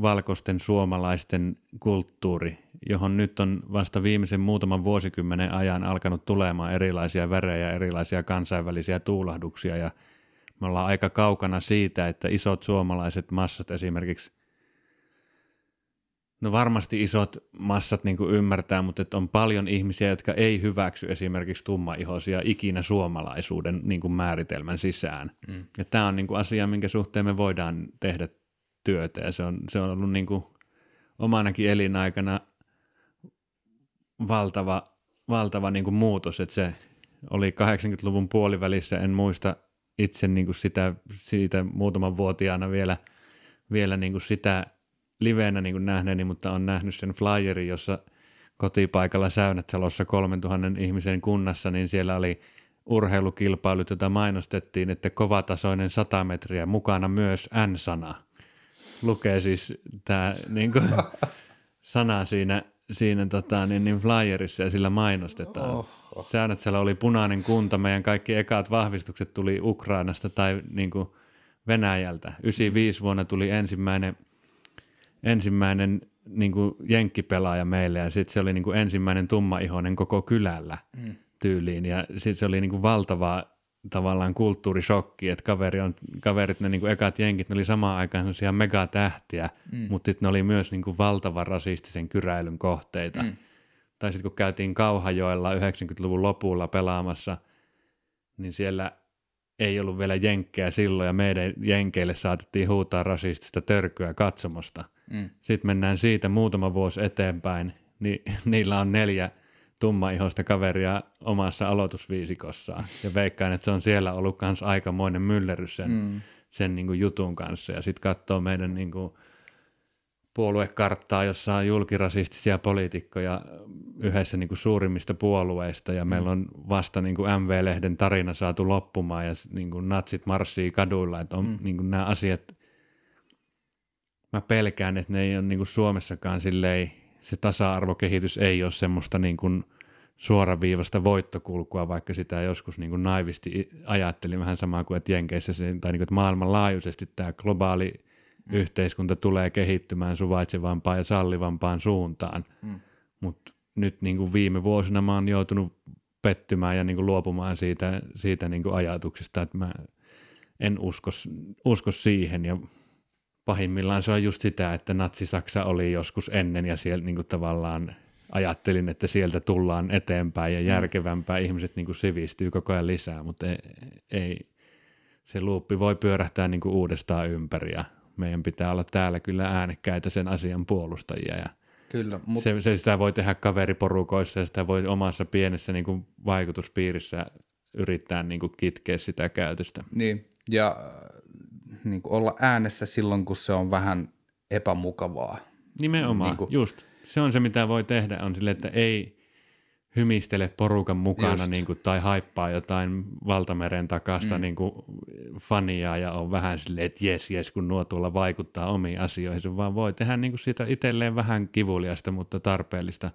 valkoisten suomalaisten kulttuuri, johon nyt on vasta viimeisen muutaman vuosikymmenen ajan alkanut tulemaan erilaisia värejä, erilaisia kansainvälisiä tuulahduksia ja – me ollaan aika kaukana siitä, että isot suomalaiset massat esimerkiksi, no varmasti isot massat niin kuin ymmärtää, mutta että on paljon ihmisiä, jotka ei hyväksy esimerkiksi tummaihoisia ikinä suomalaisuuden niin kuin määritelmän sisään. Mm. Ja tämä on niin kuin asia, minkä suhteen me voidaan tehdä työtä ja se on, se on ollut niin kuin omanakin elinaikana valtava, valtava niin kuin muutos, että se oli 80-luvun puolivälissä, en muista itse niin kuin sitä, siitä muutaman vuotiaana vielä, vielä niin kuin sitä liveenä niin kuin nähneeni, mutta on nähnyt sen flyerin, jossa kotipaikalla Säynätsalossa 3000 ihmisen kunnassa, niin siellä oli urheilukilpailut, jota mainostettiin, että kovatasoinen 100 metriä, mukana myös N-sana. Lukee siis tämä niin kuin, sana siinä, siinä tota, niin, niin flyerissa ja sillä mainostetaan. Oh siellä oli punainen kunta, meidän kaikki ekaat vahvistukset tuli Ukrainasta tai niin kuin Venäjältä. 95 vuonna tuli ensimmäinen, ensimmäinen niin kuin jenkkipelaaja meille ja sitten se oli niin kuin ensimmäinen tummaihoinen koko kylällä mm. tyyliin ja sitten se oli niin kuin valtava tavallaan kulttuurishokki, että kaveri on, kaverit, ne niin kuin ekat jenkit, ne oli samaan aikaan sellaisia megatähtiä, mm. mutta sitten ne oli myös niin kuin valtavan rasistisen kyräilyn kohteita. Mm tai sitten kun käytiin Kauhajoella 90-luvun lopulla pelaamassa, niin siellä ei ollut vielä jenkkejä silloin ja meidän jenkeille saatettiin huutaa rasistista törkyä katsomosta. Mm. Sitten mennään siitä muutama vuosi eteenpäin, niin niillä on neljä tummaihoista kaveria omassa aloitusviisikossaan. Ja veikkaan, että se on siellä ollut myös aikamoinen myllerys sen, mm. sen niin kuin jutun kanssa. Ja sitten katsoo meidän niin kuin puoluekarttaa, jossa on julkirasistisia poliitikkoja yhdessä niin kuin suurimmista puolueista ja mm. meillä on vasta niin kuin MV-lehden tarina saatu loppumaan ja niin kuin natsit marssii kaduilla, että on mm. niin kuin nämä asiat, mä pelkään, että ne ei ole niin kuin Suomessakaan silleen, se tasa-arvokehitys ei ole semmoista niin kuin suoraviivasta voittokulkua, vaikka sitä joskus niin kuin naivisti ajattelin vähän samaa kuin, että Jenkeissä se, tai niin kuin, että maailmanlaajuisesti tämä globaali mm. yhteiskunta tulee kehittymään suvaitsevampaan ja sallivampaan suuntaan. Mm. Mutta nyt niin kuin viime vuosina mä oon joutunut pettymään ja niin kuin luopumaan siitä, siitä niin kuin ajatuksesta, että mä en usko, usko siihen ja pahimmillaan se on just sitä, että Natsi-Saksa oli joskus ennen ja siellä niin kuin tavallaan ajattelin, että sieltä tullaan eteenpäin ja mm. järkevämpää, ihmiset niin kuin sivistyy koko ajan lisää, mutta ei, ei se luuppi voi pyörähtää niin kuin uudestaan ympäri ja meidän pitää olla täällä kyllä äänekkäitä sen asian puolustajia ja Kyllä, mutta... se, se, sitä voi tehdä kaveriporukoissa ja sitä voi omassa pienessä niin kuin vaikutuspiirissä yrittää niin kuin kitkeä sitä käytöstä. Niin, ja niin kuin olla äänessä silloin, kun se on vähän epämukavaa. Nimenomaan, niin kuin... just. Se on se, mitä voi tehdä, on sille, että ei, hymistele porukan mukana niin kuin, tai haippaa jotain valtameren takasta mm. niin kuin, fania ja on vähän silleen, että jes, jes, kun nuo tuolla vaikuttaa omiin asioihin, vaan voi tehdä niin kuin siitä itselleen vähän kivuliasta, mutta tarpeellista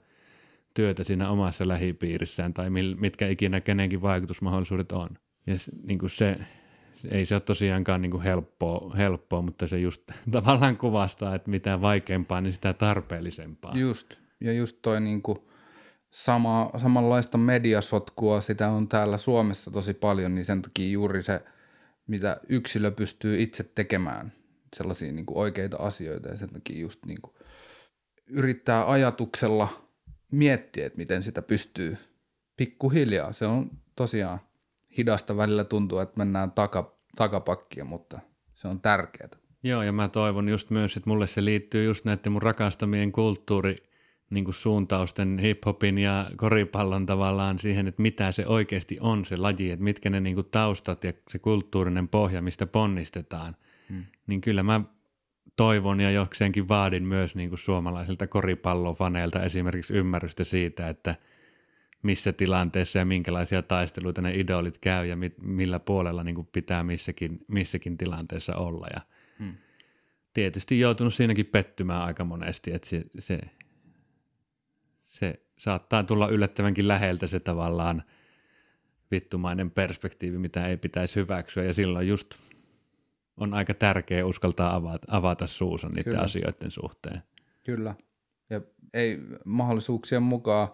työtä siinä omassa lähipiirissään tai mitkä ikinä kenenkin vaikutusmahdollisuudet on. Ja niin kuin se, ei se ole tosiaankaan niin kuin helppoa, helppoa, mutta se just tavallaan kuvastaa, että mitä vaikeampaa, niin sitä tarpeellisempaa. Just, ja just toi niin kuin – sama, samanlaista mediasotkua, sitä on täällä Suomessa tosi paljon, niin sen takia juuri se, mitä yksilö pystyy itse tekemään, sellaisia niin kuin oikeita asioita ja sen takia just niin kuin yrittää ajatuksella miettiä, että miten sitä pystyy pikkuhiljaa. Se on tosiaan hidasta välillä tuntuu, että mennään taka, takapakkia, mutta se on tärkeää. Joo, ja mä toivon just myös, että mulle se liittyy just näiden mun rakastamien kulttuuri niin kuin suuntausten hiphopin ja koripallon tavallaan siihen, että mitä se oikeasti on se laji, että mitkä ne niin kuin taustat ja se kulttuurinen pohja, mistä ponnistetaan. Hmm. Niin kyllä mä toivon ja jokseenkin vaadin myös niin kuin suomalaisilta koripallofaneilta esimerkiksi ymmärrystä siitä, että missä tilanteessa ja minkälaisia taisteluita ne idolit käy ja mit, millä puolella niin kuin pitää missäkin, missäkin tilanteessa olla. Ja hmm. Tietysti joutunut siinäkin pettymään aika monesti, että se, se, se saattaa tulla yllättävänkin läheltä se tavallaan vittumainen perspektiivi, mitä ei pitäisi hyväksyä ja silloin just on aika tärkeää uskaltaa avata, avata suusa niiden Kyllä. asioiden suhteen. Kyllä. Ja ei mahdollisuuksien mukaan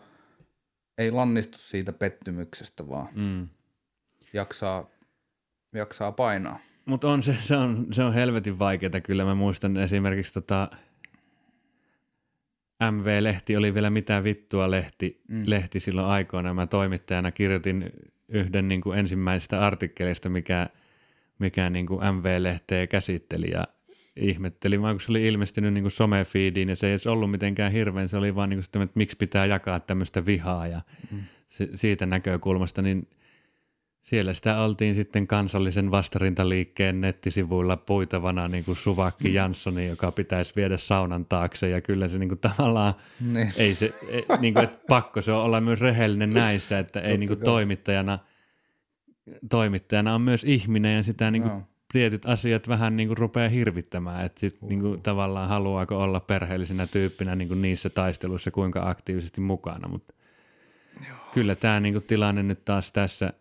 ei lannistu siitä pettymyksestä, vaan mm. jaksaa, jaksaa painaa. Mutta on se, se, on, se on helvetin vaikeaa kyllä. Mä muistan esimerkiksi tota, MV-lehti oli vielä mitä vittua lehti, mm. lehti silloin aikoina. Mä toimittajana kirjoitin yhden niin kuin ensimmäisistä artikkeleista, mikä – mikä niin kuin MV-lehteä käsitteli ja ihmetteli, vaan kun se oli ilmestynyt niin somefiidiin ja se ei edes ollut mitenkään hirveän, se oli vaan niin kuin että miksi pitää jakaa tämmöistä vihaa ja mm. se, siitä näkökulmasta, niin siellä sitä oltiin sitten kansallisen vastarintaliikkeen nettisivuilla puitavana niin kuin Suvakki mm. Janssoni, joka pitäisi viedä saunan taakse ja kyllä se niin kuin tavallaan, niin. ei se, ei, niin kuin, että pakko se on olla myös rehellinen näissä, että ei niin kuin toimittajana – toimittajana on myös ihminen ja sitä niin kuin no. Tietyt asiat vähän niin kuin rupeaa hirvittämään, että sit niin kuin tavallaan haluaako olla perheellisenä tyyppinä niin kuin niissä taisteluissa kuinka aktiivisesti mukana, mutta Joo. kyllä tämä niin kuin tilanne nyt taas tässä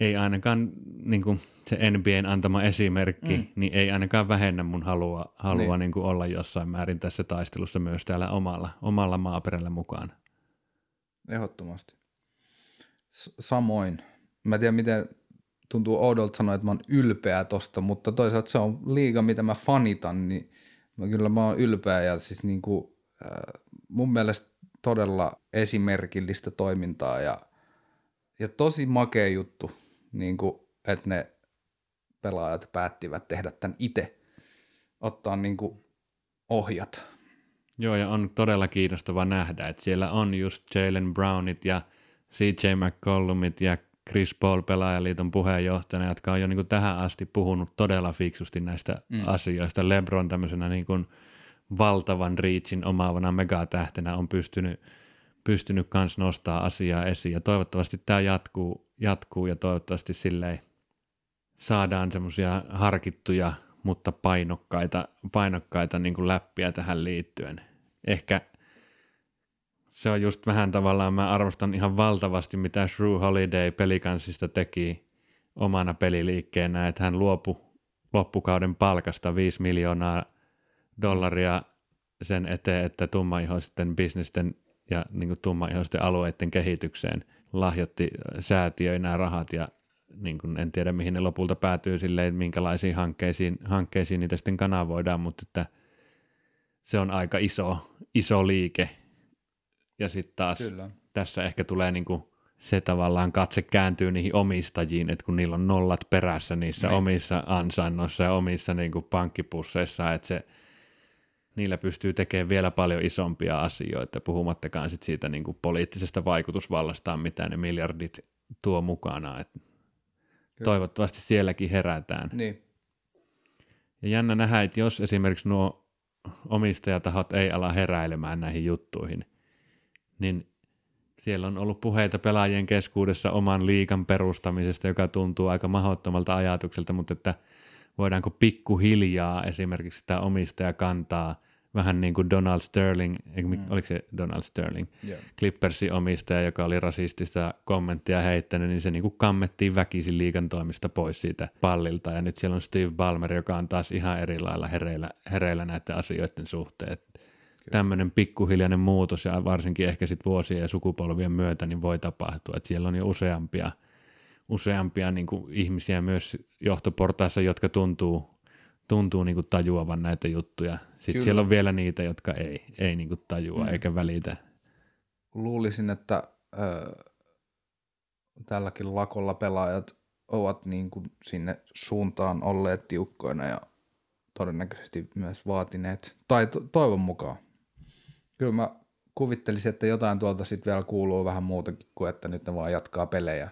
ei ainakaan niin kuin se NBAn antama esimerkki, mm. niin ei ainakaan vähennä mun halua, halua niin. Niin kuin olla jossain määrin tässä taistelussa myös täällä omalla, omalla maaperällä mukaan. Ehdottomasti. S- samoin Mä en tiedä, miten tuntuu oudolta sanoa, että mä oon ylpeä tosta, mutta toisaalta se on liiga, mitä mä fanitan, niin mä kyllä mä oon ylpeä ja siis niin kuin, äh, mun mielestä todella esimerkillistä toimintaa ja, ja tosi makea juttu, niin kuin, että ne pelaajat päättivät tehdä tämän itse, ottaa niin kuin ohjat. Joo, ja on todella kiinnostava nähdä, että siellä on just Jalen Brownit ja CJ McCollumit ja Chris Paul pelaajaliiton puheenjohtajana, jotka on jo niin kuin tähän asti puhunut todella fiksusti näistä mm. asioista. LeBron tämmöisenä niin kuin valtavan reachin omaavana megatähtenä on pystynyt, pystynyt kans nostaa asiaa esiin ja toivottavasti tämä jatkuu, jatkuu ja toivottavasti silleen saadaan semmoisia harkittuja, mutta painokkaita, painokkaita niin kuin läppiä tähän liittyen. Ehkä – se on just vähän tavallaan, mä arvostan ihan valtavasti, mitä Shrew Holiday pelikansista teki omana peliliikkeenä, että hän luopu loppukauden palkasta 5 miljoonaa dollaria sen eteen, että tummaihoisten bisnesten ja niin kuin tummaihoisten alueiden kehitykseen lahjoitti säätiöinä rahat ja niin kuin en tiedä mihin ne lopulta päätyy silleen, minkälaisiin hankkeisiin, hankkeisiin niitä sitten kanavoidaan, mutta että se on aika iso, iso liike ja sitten taas Kyllä. tässä ehkä tulee niinku se tavallaan katse kääntyy niihin omistajiin, että kun niillä on nollat perässä niissä niin. omissa ansainnoissa ja omissa niinku pankkipusseissa, että se, niillä pystyy tekemään vielä paljon isompia asioita, puhumattakaan sit siitä niinku poliittisesta vaikutusvallastaan, mitä ne miljardit tuo mukana. Et toivottavasti sielläkin herätään. Niin. Ja jännä nähdä, että jos esimerkiksi nuo omistajatahot ei ala heräilemään näihin juttuihin – niin siellä on ollut puheita pelaajien keskuudessa oman liikan perustamisesta, joka tuntuu aika mahdottomalta ajatukselta, mutta että voidaanko pikkuhiljaa esimerkiksi sitä omistaja kantaa vähän niin kuin Donald Sterling, mm. oliko se Donald Sterling, yeah. Clippersin omistaja, joka oli rasistista kommenttia heittänyt, niin se niin kuin kammettiin väkisin liikan toimista pois siitä pallilta. Ja nyt siellä on Steve Ballmer, joka on taas ihan eri lailla hereillä, hereillä näiden asioiden suhteen tämmöinen pikkuhiljainen muutos ja varsinkin ehkä sitten vuosien ja sukupolvien myötä niin voi tapahtua, että siellä on jo useampia, useampia niin kuin ihmisiä myös johtoportaissa, jotka tuntuu, tuntuu niin kuin tajuavan näitä juttuja. Sitten Kyllä. siellä on vielä niitä, jotka ei, ei niin kuin tajua mm. eikä välitä. luulisin, että ö, tälläkin lakolla pelaajat ovat niin kuin sinne suuntaan olleet tiukkoina ja todennäköisesti myös vaatineet, tai to- toivon mukaan. Kyllä mä kuvittelisin, että jotain tuolta sitten vielä kuuluu vähän muutakin kuin, että nyt ne vaan jatkaa pelejä.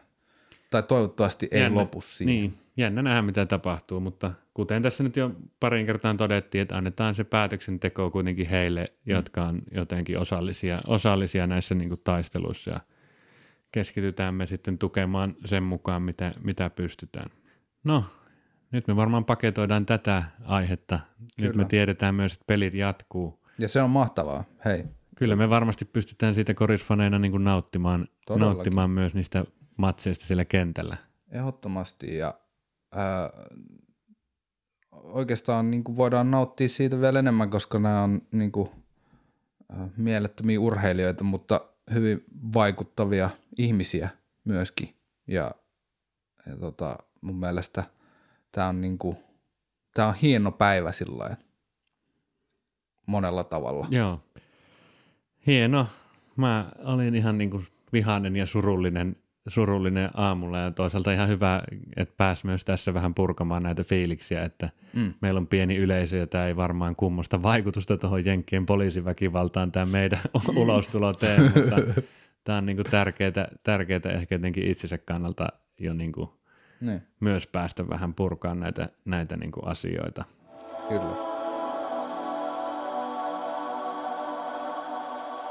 Tai toivottavasti ei Jännä- lopu siihen. Niin, jännä nähdä mitä tapahtuu, mutta kuten tässä nyt jo parin kertaan todettiin, että annetaan se päätöksenteko kuitenkin heille, jotka on jotenkin osallisia, osallisia näissä niin taisteluissa ja keskitytään me sitten tukemaan sen mukaan, mitä, mitä pystytään. No, nyt me varmaan paketoidaan tätä aihetta. Nyt Kyllä. me tiedetään myös, että pelit jatkuu. Ja se on mahtavaa. Hei, Kyllä me varmasti pystytään siitä korisfaneina niin kuin nauttimaan, Todellakin. nauttimaan myös niistä matseista siellä kentällä. Ehdottomasti ja ää, oikeastaan niin kuin voidaan nauttia siitä vielä enemmän, koska nämä on niin kuin, ää, mielettömiä urheilijoita, mutta hyvin vaikuttavia ihmisiä myöskin. Ja, ja tota, mun mielestä tämä on, niin kuin, tää on hieno päivä sillä lailla monella tavalla. Joo. Hieno. Mä olin ihan niin kuin vihainen ja surullinen, surullinen aamulla ja toisaalta ihan hyvä, että pääs myös tässä vähän purkamaan näitä fiiliksiä, että Mm. meillä on pieni yleisö ja tämä ei varmaan kummosta vaikutusta tuohon Jenkkien poliisiväkivaltaan tämä meidän ulostulo tee, mutta tämä on niin kuin tärkeää, tärkeää ehkä jotenkin itsensä kannalta jo niin kuin myös päästä vähän purkaan näitä, näitä niin kuin asioita. kyllä.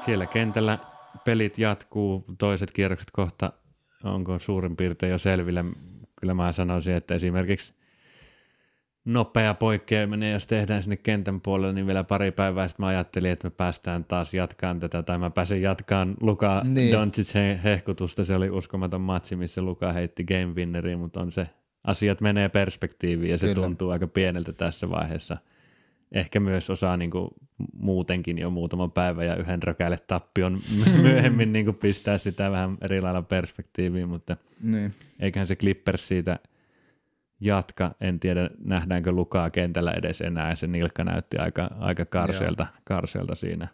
Siellä kentällä pelit jatkuu, toiset kierrokset kohta onko suurin piirtein jo selvillä. Kyllä mä sanoisin, että esimerkiksi nopea poikkeaminen, jos tehdään sinne kentän puolelle, niin vielä pari päivää sitten mä ajattelin, että me päästään taas jatkaan tätä, tai mä pääsen jatkaan Luka Niin. Doncic he- hehkutusta. Se oli uskomaton matsi, missä Luka heitti game winneriin, mutta on se, asiat menee perspektiiviin ja se. Kyllä. tuntuu aika pieneltä tässä vaiheessa. Ehkä myös osaa niin kuin muutenkin jo muutaman päivän ja yhden rökäille tappion myöhemmin niin kuin pistää sitä vähän eri lailla perspektiiviin, mutta Niin. eiköhän se Clippers siitä jatka. En tiedä, nähdäänkö Lukaa kentällä edes enää. Se nilkka näytti aika, aika karseelta, karseelta siinä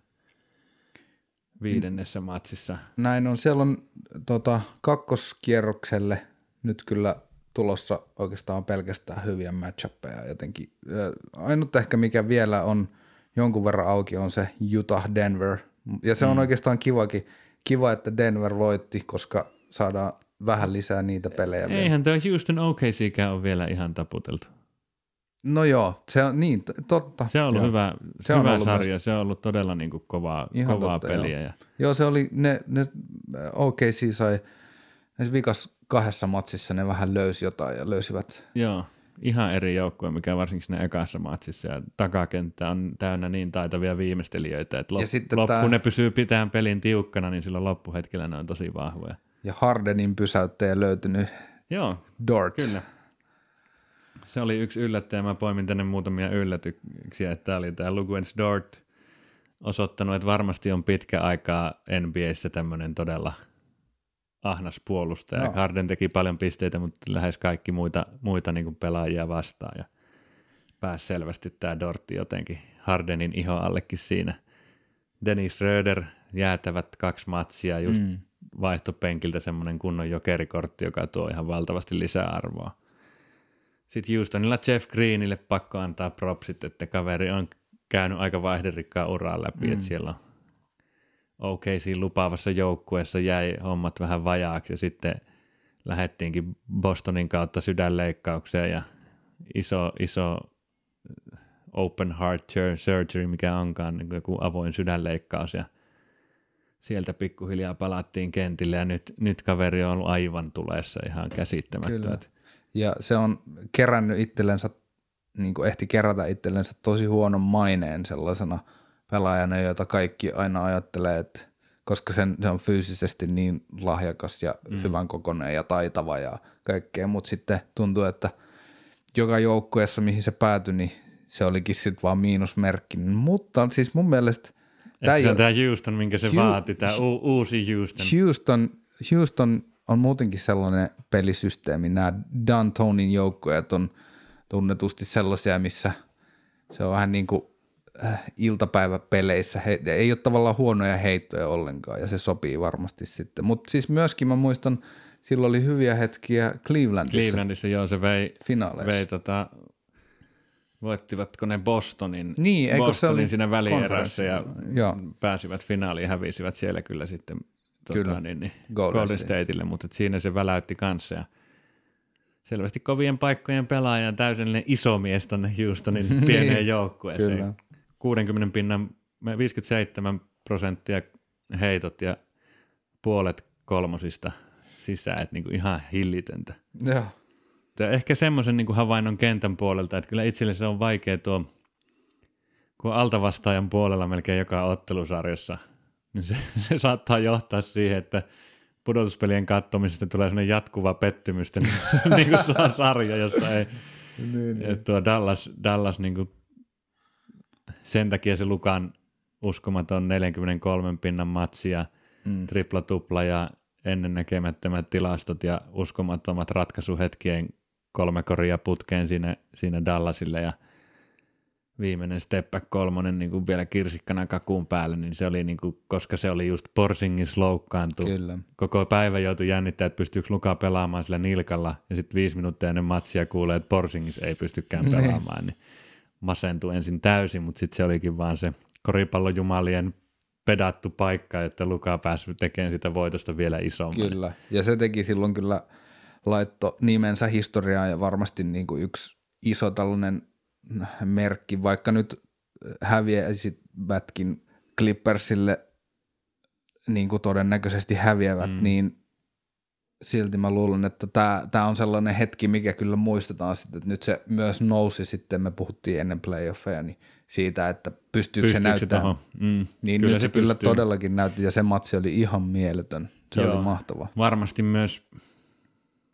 viidennessä matsissa. Näin on. Siellä on tota, kakkoskierrokselle nyt kyllä tulossa oikeastaan pelkästään hyviä matchappeja jotenkin. Ainut ehkä mikä vielä on jonkun verran auki on se Utah Denver. Ja se on Mm. oikeastaan kivakin. Kiva, että Denver voitti, koska saadaan vähän lisää niitä pelejä. Eihän tuo Houston OKCkään ole vielä ihan taputeltu. No joo, se on niin, totta. Se on ollut joo. hyvä, Se se on hyvä ollut sarja, se on ollut todella niin kuin kovaa, Ihan kovaa totta, joo. peliä. Ja, Joo, se oli, ne, ne OKC sai näissä vikas kahdessa matsissa ne vähän löysi jotain ja löysivät joo, ihan eri joukkue, mikä varsinkin siinä ekassa matsissa ja takakenttä on täynnä niin taitavia viimeistelijöitä, että Ja lop, sitten loppu tää- ne pysyy pitämään pelin tiukkana, niin silloin loppuhetkellä ne on tosi vahvoja. ja Hardenin pysäyttäjä löytynyt Joo, Dort. Kyllä. Se oli yksi yllättäjä. Mä poimin tänne muutamia yllätyksiä. Tämä oli tämä Lugwens Dort osoittanut, että varmasti on pitkä aikaa NBAssä tämmöinen todella ahnas puolustaja. Joo. Harden teki paljon pisteitä, mutta lähes kaikki muita, muita niin pelaajia vastaan. Ja pääsi selvästi tämä Dortti jotenkin Hardenin iho allekin siinä. Dennis Röder jäätävät kaksi matsia, just Mm. vaihtopenkiltä semmoinen kunnon jokerikortti, joka tuo ihan valtavasti lisäarvoa. Sitten Houstonilla Jeff Greenille pakko antaa propsit, että kaveri on käynyt aika vaihderikkaa uraa läpi, mm. että siellä on OKC lupaavassa joukkueessa jäi hommat vähän vajaaksi ja sitten lähettiinkin Bostonin kautta sydänleikkaukseen ja iso, iso open heart surgery, mikä onkaan niin joku avoin sydänleikkaus ja sieltä pikkuhiljaa palattiin kentille ja nyt, nyt kaveri on ollut aivan tulessa ihan käsittämättä. Ja se on kerännyt itsellensä, niin ehti kerätä itsellensä tosi huonon maineen sellaisena pelaajana, jota kaikki aina ajattelee, että koska sen, se on fyysisesti niin lahjakas ja mm. hyvän kokoinen ja taitava ja kaikkea, mutta sitten tuntuu, että joka joukkueessa, mihin se päätyi, niin se olikin sitten vaan miinusmerkki. Mutta siis mun mielestä Tämä ei se on ole- tämä Houston, minkä se Hu- vaati, tämä u- uusi Houston. Houston, Houston on muutenkin sellainen pelisysteemi. Nämä Dantonin joukkueet on tunnetusti sellaisia, missä se on vähän niin kuin äh, iltapäiväpeleissä. He, ei ole tavallaan huonoja heittoja ollenkaan ja se sopii varmasti sitten. Mutta siis myöskin mä muistan, silloin oli hyviä hetkiä Clevelandissa. Clevelandissa joo, se vei, finaaleissa. vei tota, voittivatko ne Bostonin, Niin, eikö se Bostonin oli siinä välierässä ja Joo. pääsivät finaaliin, hävisivät siellä kyllä sitten Kyllä. tota, niin, niin, Golden Golden, State. Stateille, mutta et siinä se väläytti kanssa ja selvästi kovien paikkojen pelaaja ja täysellinen iso mies tonne Houstonin pieneen joukkueeseen. Kyllä. 60 pinnan, me 57 prosenttia heitot ja puolet kolmosista sisään, että niinku ihan hillitöntä. Joo. Ja ehkä semmoisen niin havainnon kentän puolelta, että kyllä itselle se on vaikea tuo, kun altavastaajan puolella melkein joka ottelusarjassa, niin se, se saattaa johtaa siihen, että pudotuspelien katsomisesta tulee sellainen jatkuva pettymysten niin kuin se on sarja, jossa ei, Niin, että tuo Dallas, Dallas niin kuin, sen takia se Lukan uskomaton 43 pinnan matsi ja Mm. tripla-tupla ja ennennäkemättömät tilastot ja uskomattomat ratkaisuhetkien kolme koria putkeen siinä, siinä Dallasille ja viimeinen step back kolmonen niin kuin vielä kirsikkana kakuun päälle, niin se oli niin kuin, koska se oli just Porzingis loukkaantu. Kyllä. Koko päivä joutui jännittämään, että pystyykö Luka pelaamaan sillä nilkalla ja sitten viisi minuuttia ennen matsia kuulee, että Porzingis ei pystykään pelaamaan, niin masentui ensin täysin, mutta sitten se olikin vaan se koripallojumalien pedattu paikka, että Luka pääsi tekemään sitä voitosta vielä isomman. Kyllä. Ja se teki silloin kyllä laitto nimensä historiaan ja varmasti niin kuin yksi iso tällainen merkki, vaikka nyt häviäisivätkin Clippersille niin kuin todennäköisesti häviävät, mm. niin silti mä luulen, että tämä, on sellainen hetki, mikä kyllä muistetaan sitten, että nyt se myös nousi sitten, me puhuttiin ennen playoffeja, niin siitä, että pystyykö, se Pystyykö näyttämään. tohon? Mm. Niin kyllä nyt se, kyllä pystyy. todellakin näytti, ja se matsi oli ihan mieletön. Se Joo. oli mahtava. Varmasti myös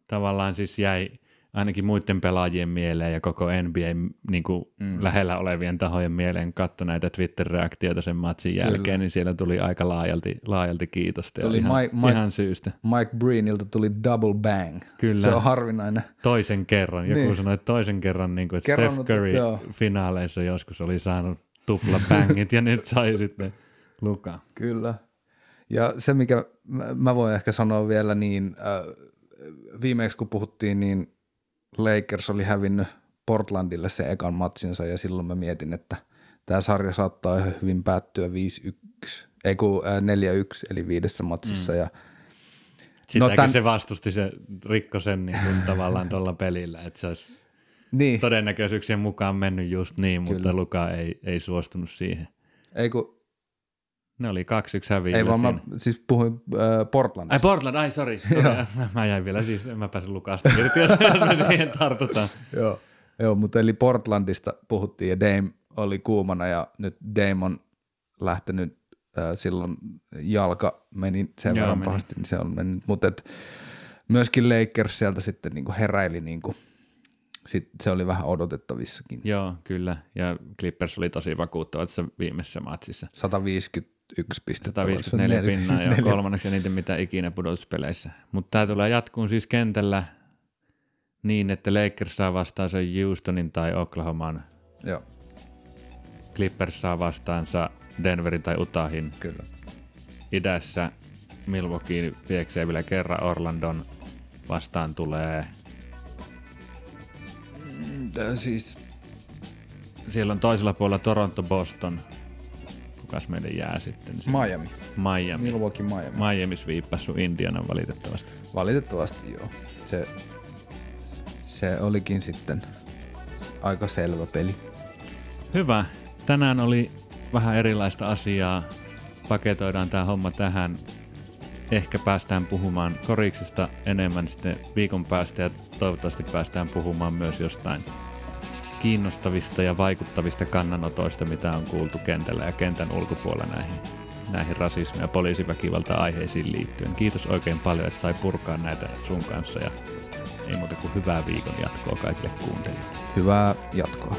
tavallaan siis jäi ainakin muiden pelaajien mieleen ja koko NBA niin kuin mm. lähellä olevien tahojen mieleen katso näitä Twitter-reaktioita sen matsin jälkeen, Kyllä. niin siellä tuli aika laajalti, laajalti kiitosta Tuli ihan, Mike- Mike- ihan syystä. Mike Breenilta tuli double bang. Kyllä. Se on harvinainen. Toisen kerran, joku Niin. sanoi, että toisen kerran, niin kuin, että Kerran, Steph Curry joo. finaaleissa joskus oli saanut tupla bangit ja nyt sai sitten Luka. Kyllä. Ja se, mikä mä- mä voin ehkä sanoa vielä, niin äh, viimeksi kun puhuttiin, niin Lakers oli hävinnyt Portlandille sen ekan matsinsa ja silloin mä mietin, että tämä sarja saattaa ihan hyvin päättyä 5-1, ei kun äh, 4-1 eli viidessä matsissa mm. ja Sitäkin No tän- se vastusti, se rikko sen niin kuin tavallaan tuolla pelillä, että se olisi niin, todennäköisyyksien mukaan mennyt just niin, mutta Kyllä. Luka ei, ei suostunut siihen. ei kun, Ne oli 2-1 häviöllä ei vaan mä siis puhuin äh, Portlandista. Ai Portland, ai sorry. sorry. mä jäin vielä siis, mä pääsen Lukasta irti, jos me siihen tartutaan. Joo. Joo, mutta eli Portlandista puhuttiin ja Dame oli kuumana ja nyt Dame on lähtenyt äh, silloin jalka meni sen Joo, verran meni. pahasti, niin se on mennyt. Mutta et myöskin Lakers sieltä sitten niinku heräili, niinku, sit se oli vähän odotettavissakin. Joo, kyllä. Ja Clippers oli tosi vakuuttava tässä viimeisessä matsissa. 151 pistettä. se on 154 neljä- pinnaa ja kolmanneksi eniten mitä ikinä pudotuspeleissä. Mutta tämä tulee jatkuun siis kentällä niin, että Lakers saa vastaan sen Houstonin tai Oklahoman. Joo, Clippers saa vastaansa Denverin tai Utahin. kyllä. Idässä Milwaukee vieksee vielä kerran Orlandon. Vastaan tulee, Äh, Siis siellä on toisella puolella Toronto, Boston. Kukas meidän jää sitten? Miami. Miami. Milwaukee Miami. Miami sviippassu Indianan valitettavasti. Valitettavasti joo. Se, se olikin sitten aika selvä peli. Hyvä. Tänään oli vähän erilaista asiaa. Paketoidaan tämä homma tähän. Ehkä päästään puhumaan koriksesta enemmän sitten viikon päästä ja toivottavasti päästään puhumaan myös jostain kiinnostavista ja vaikuttavista kannanotoista, mitä on kuultu kentällä ja kentän ulkopuolella näihin, näihin rasismi- ja poliisiväkivalta-aiheisiin liittyen. Kiitos oikein paljon, että sai purkaa näitä sun kanssa ja ei muuta kuin hyvää viikon jatkoa kaikille kuuntelijoille. Hyvää jatkoa.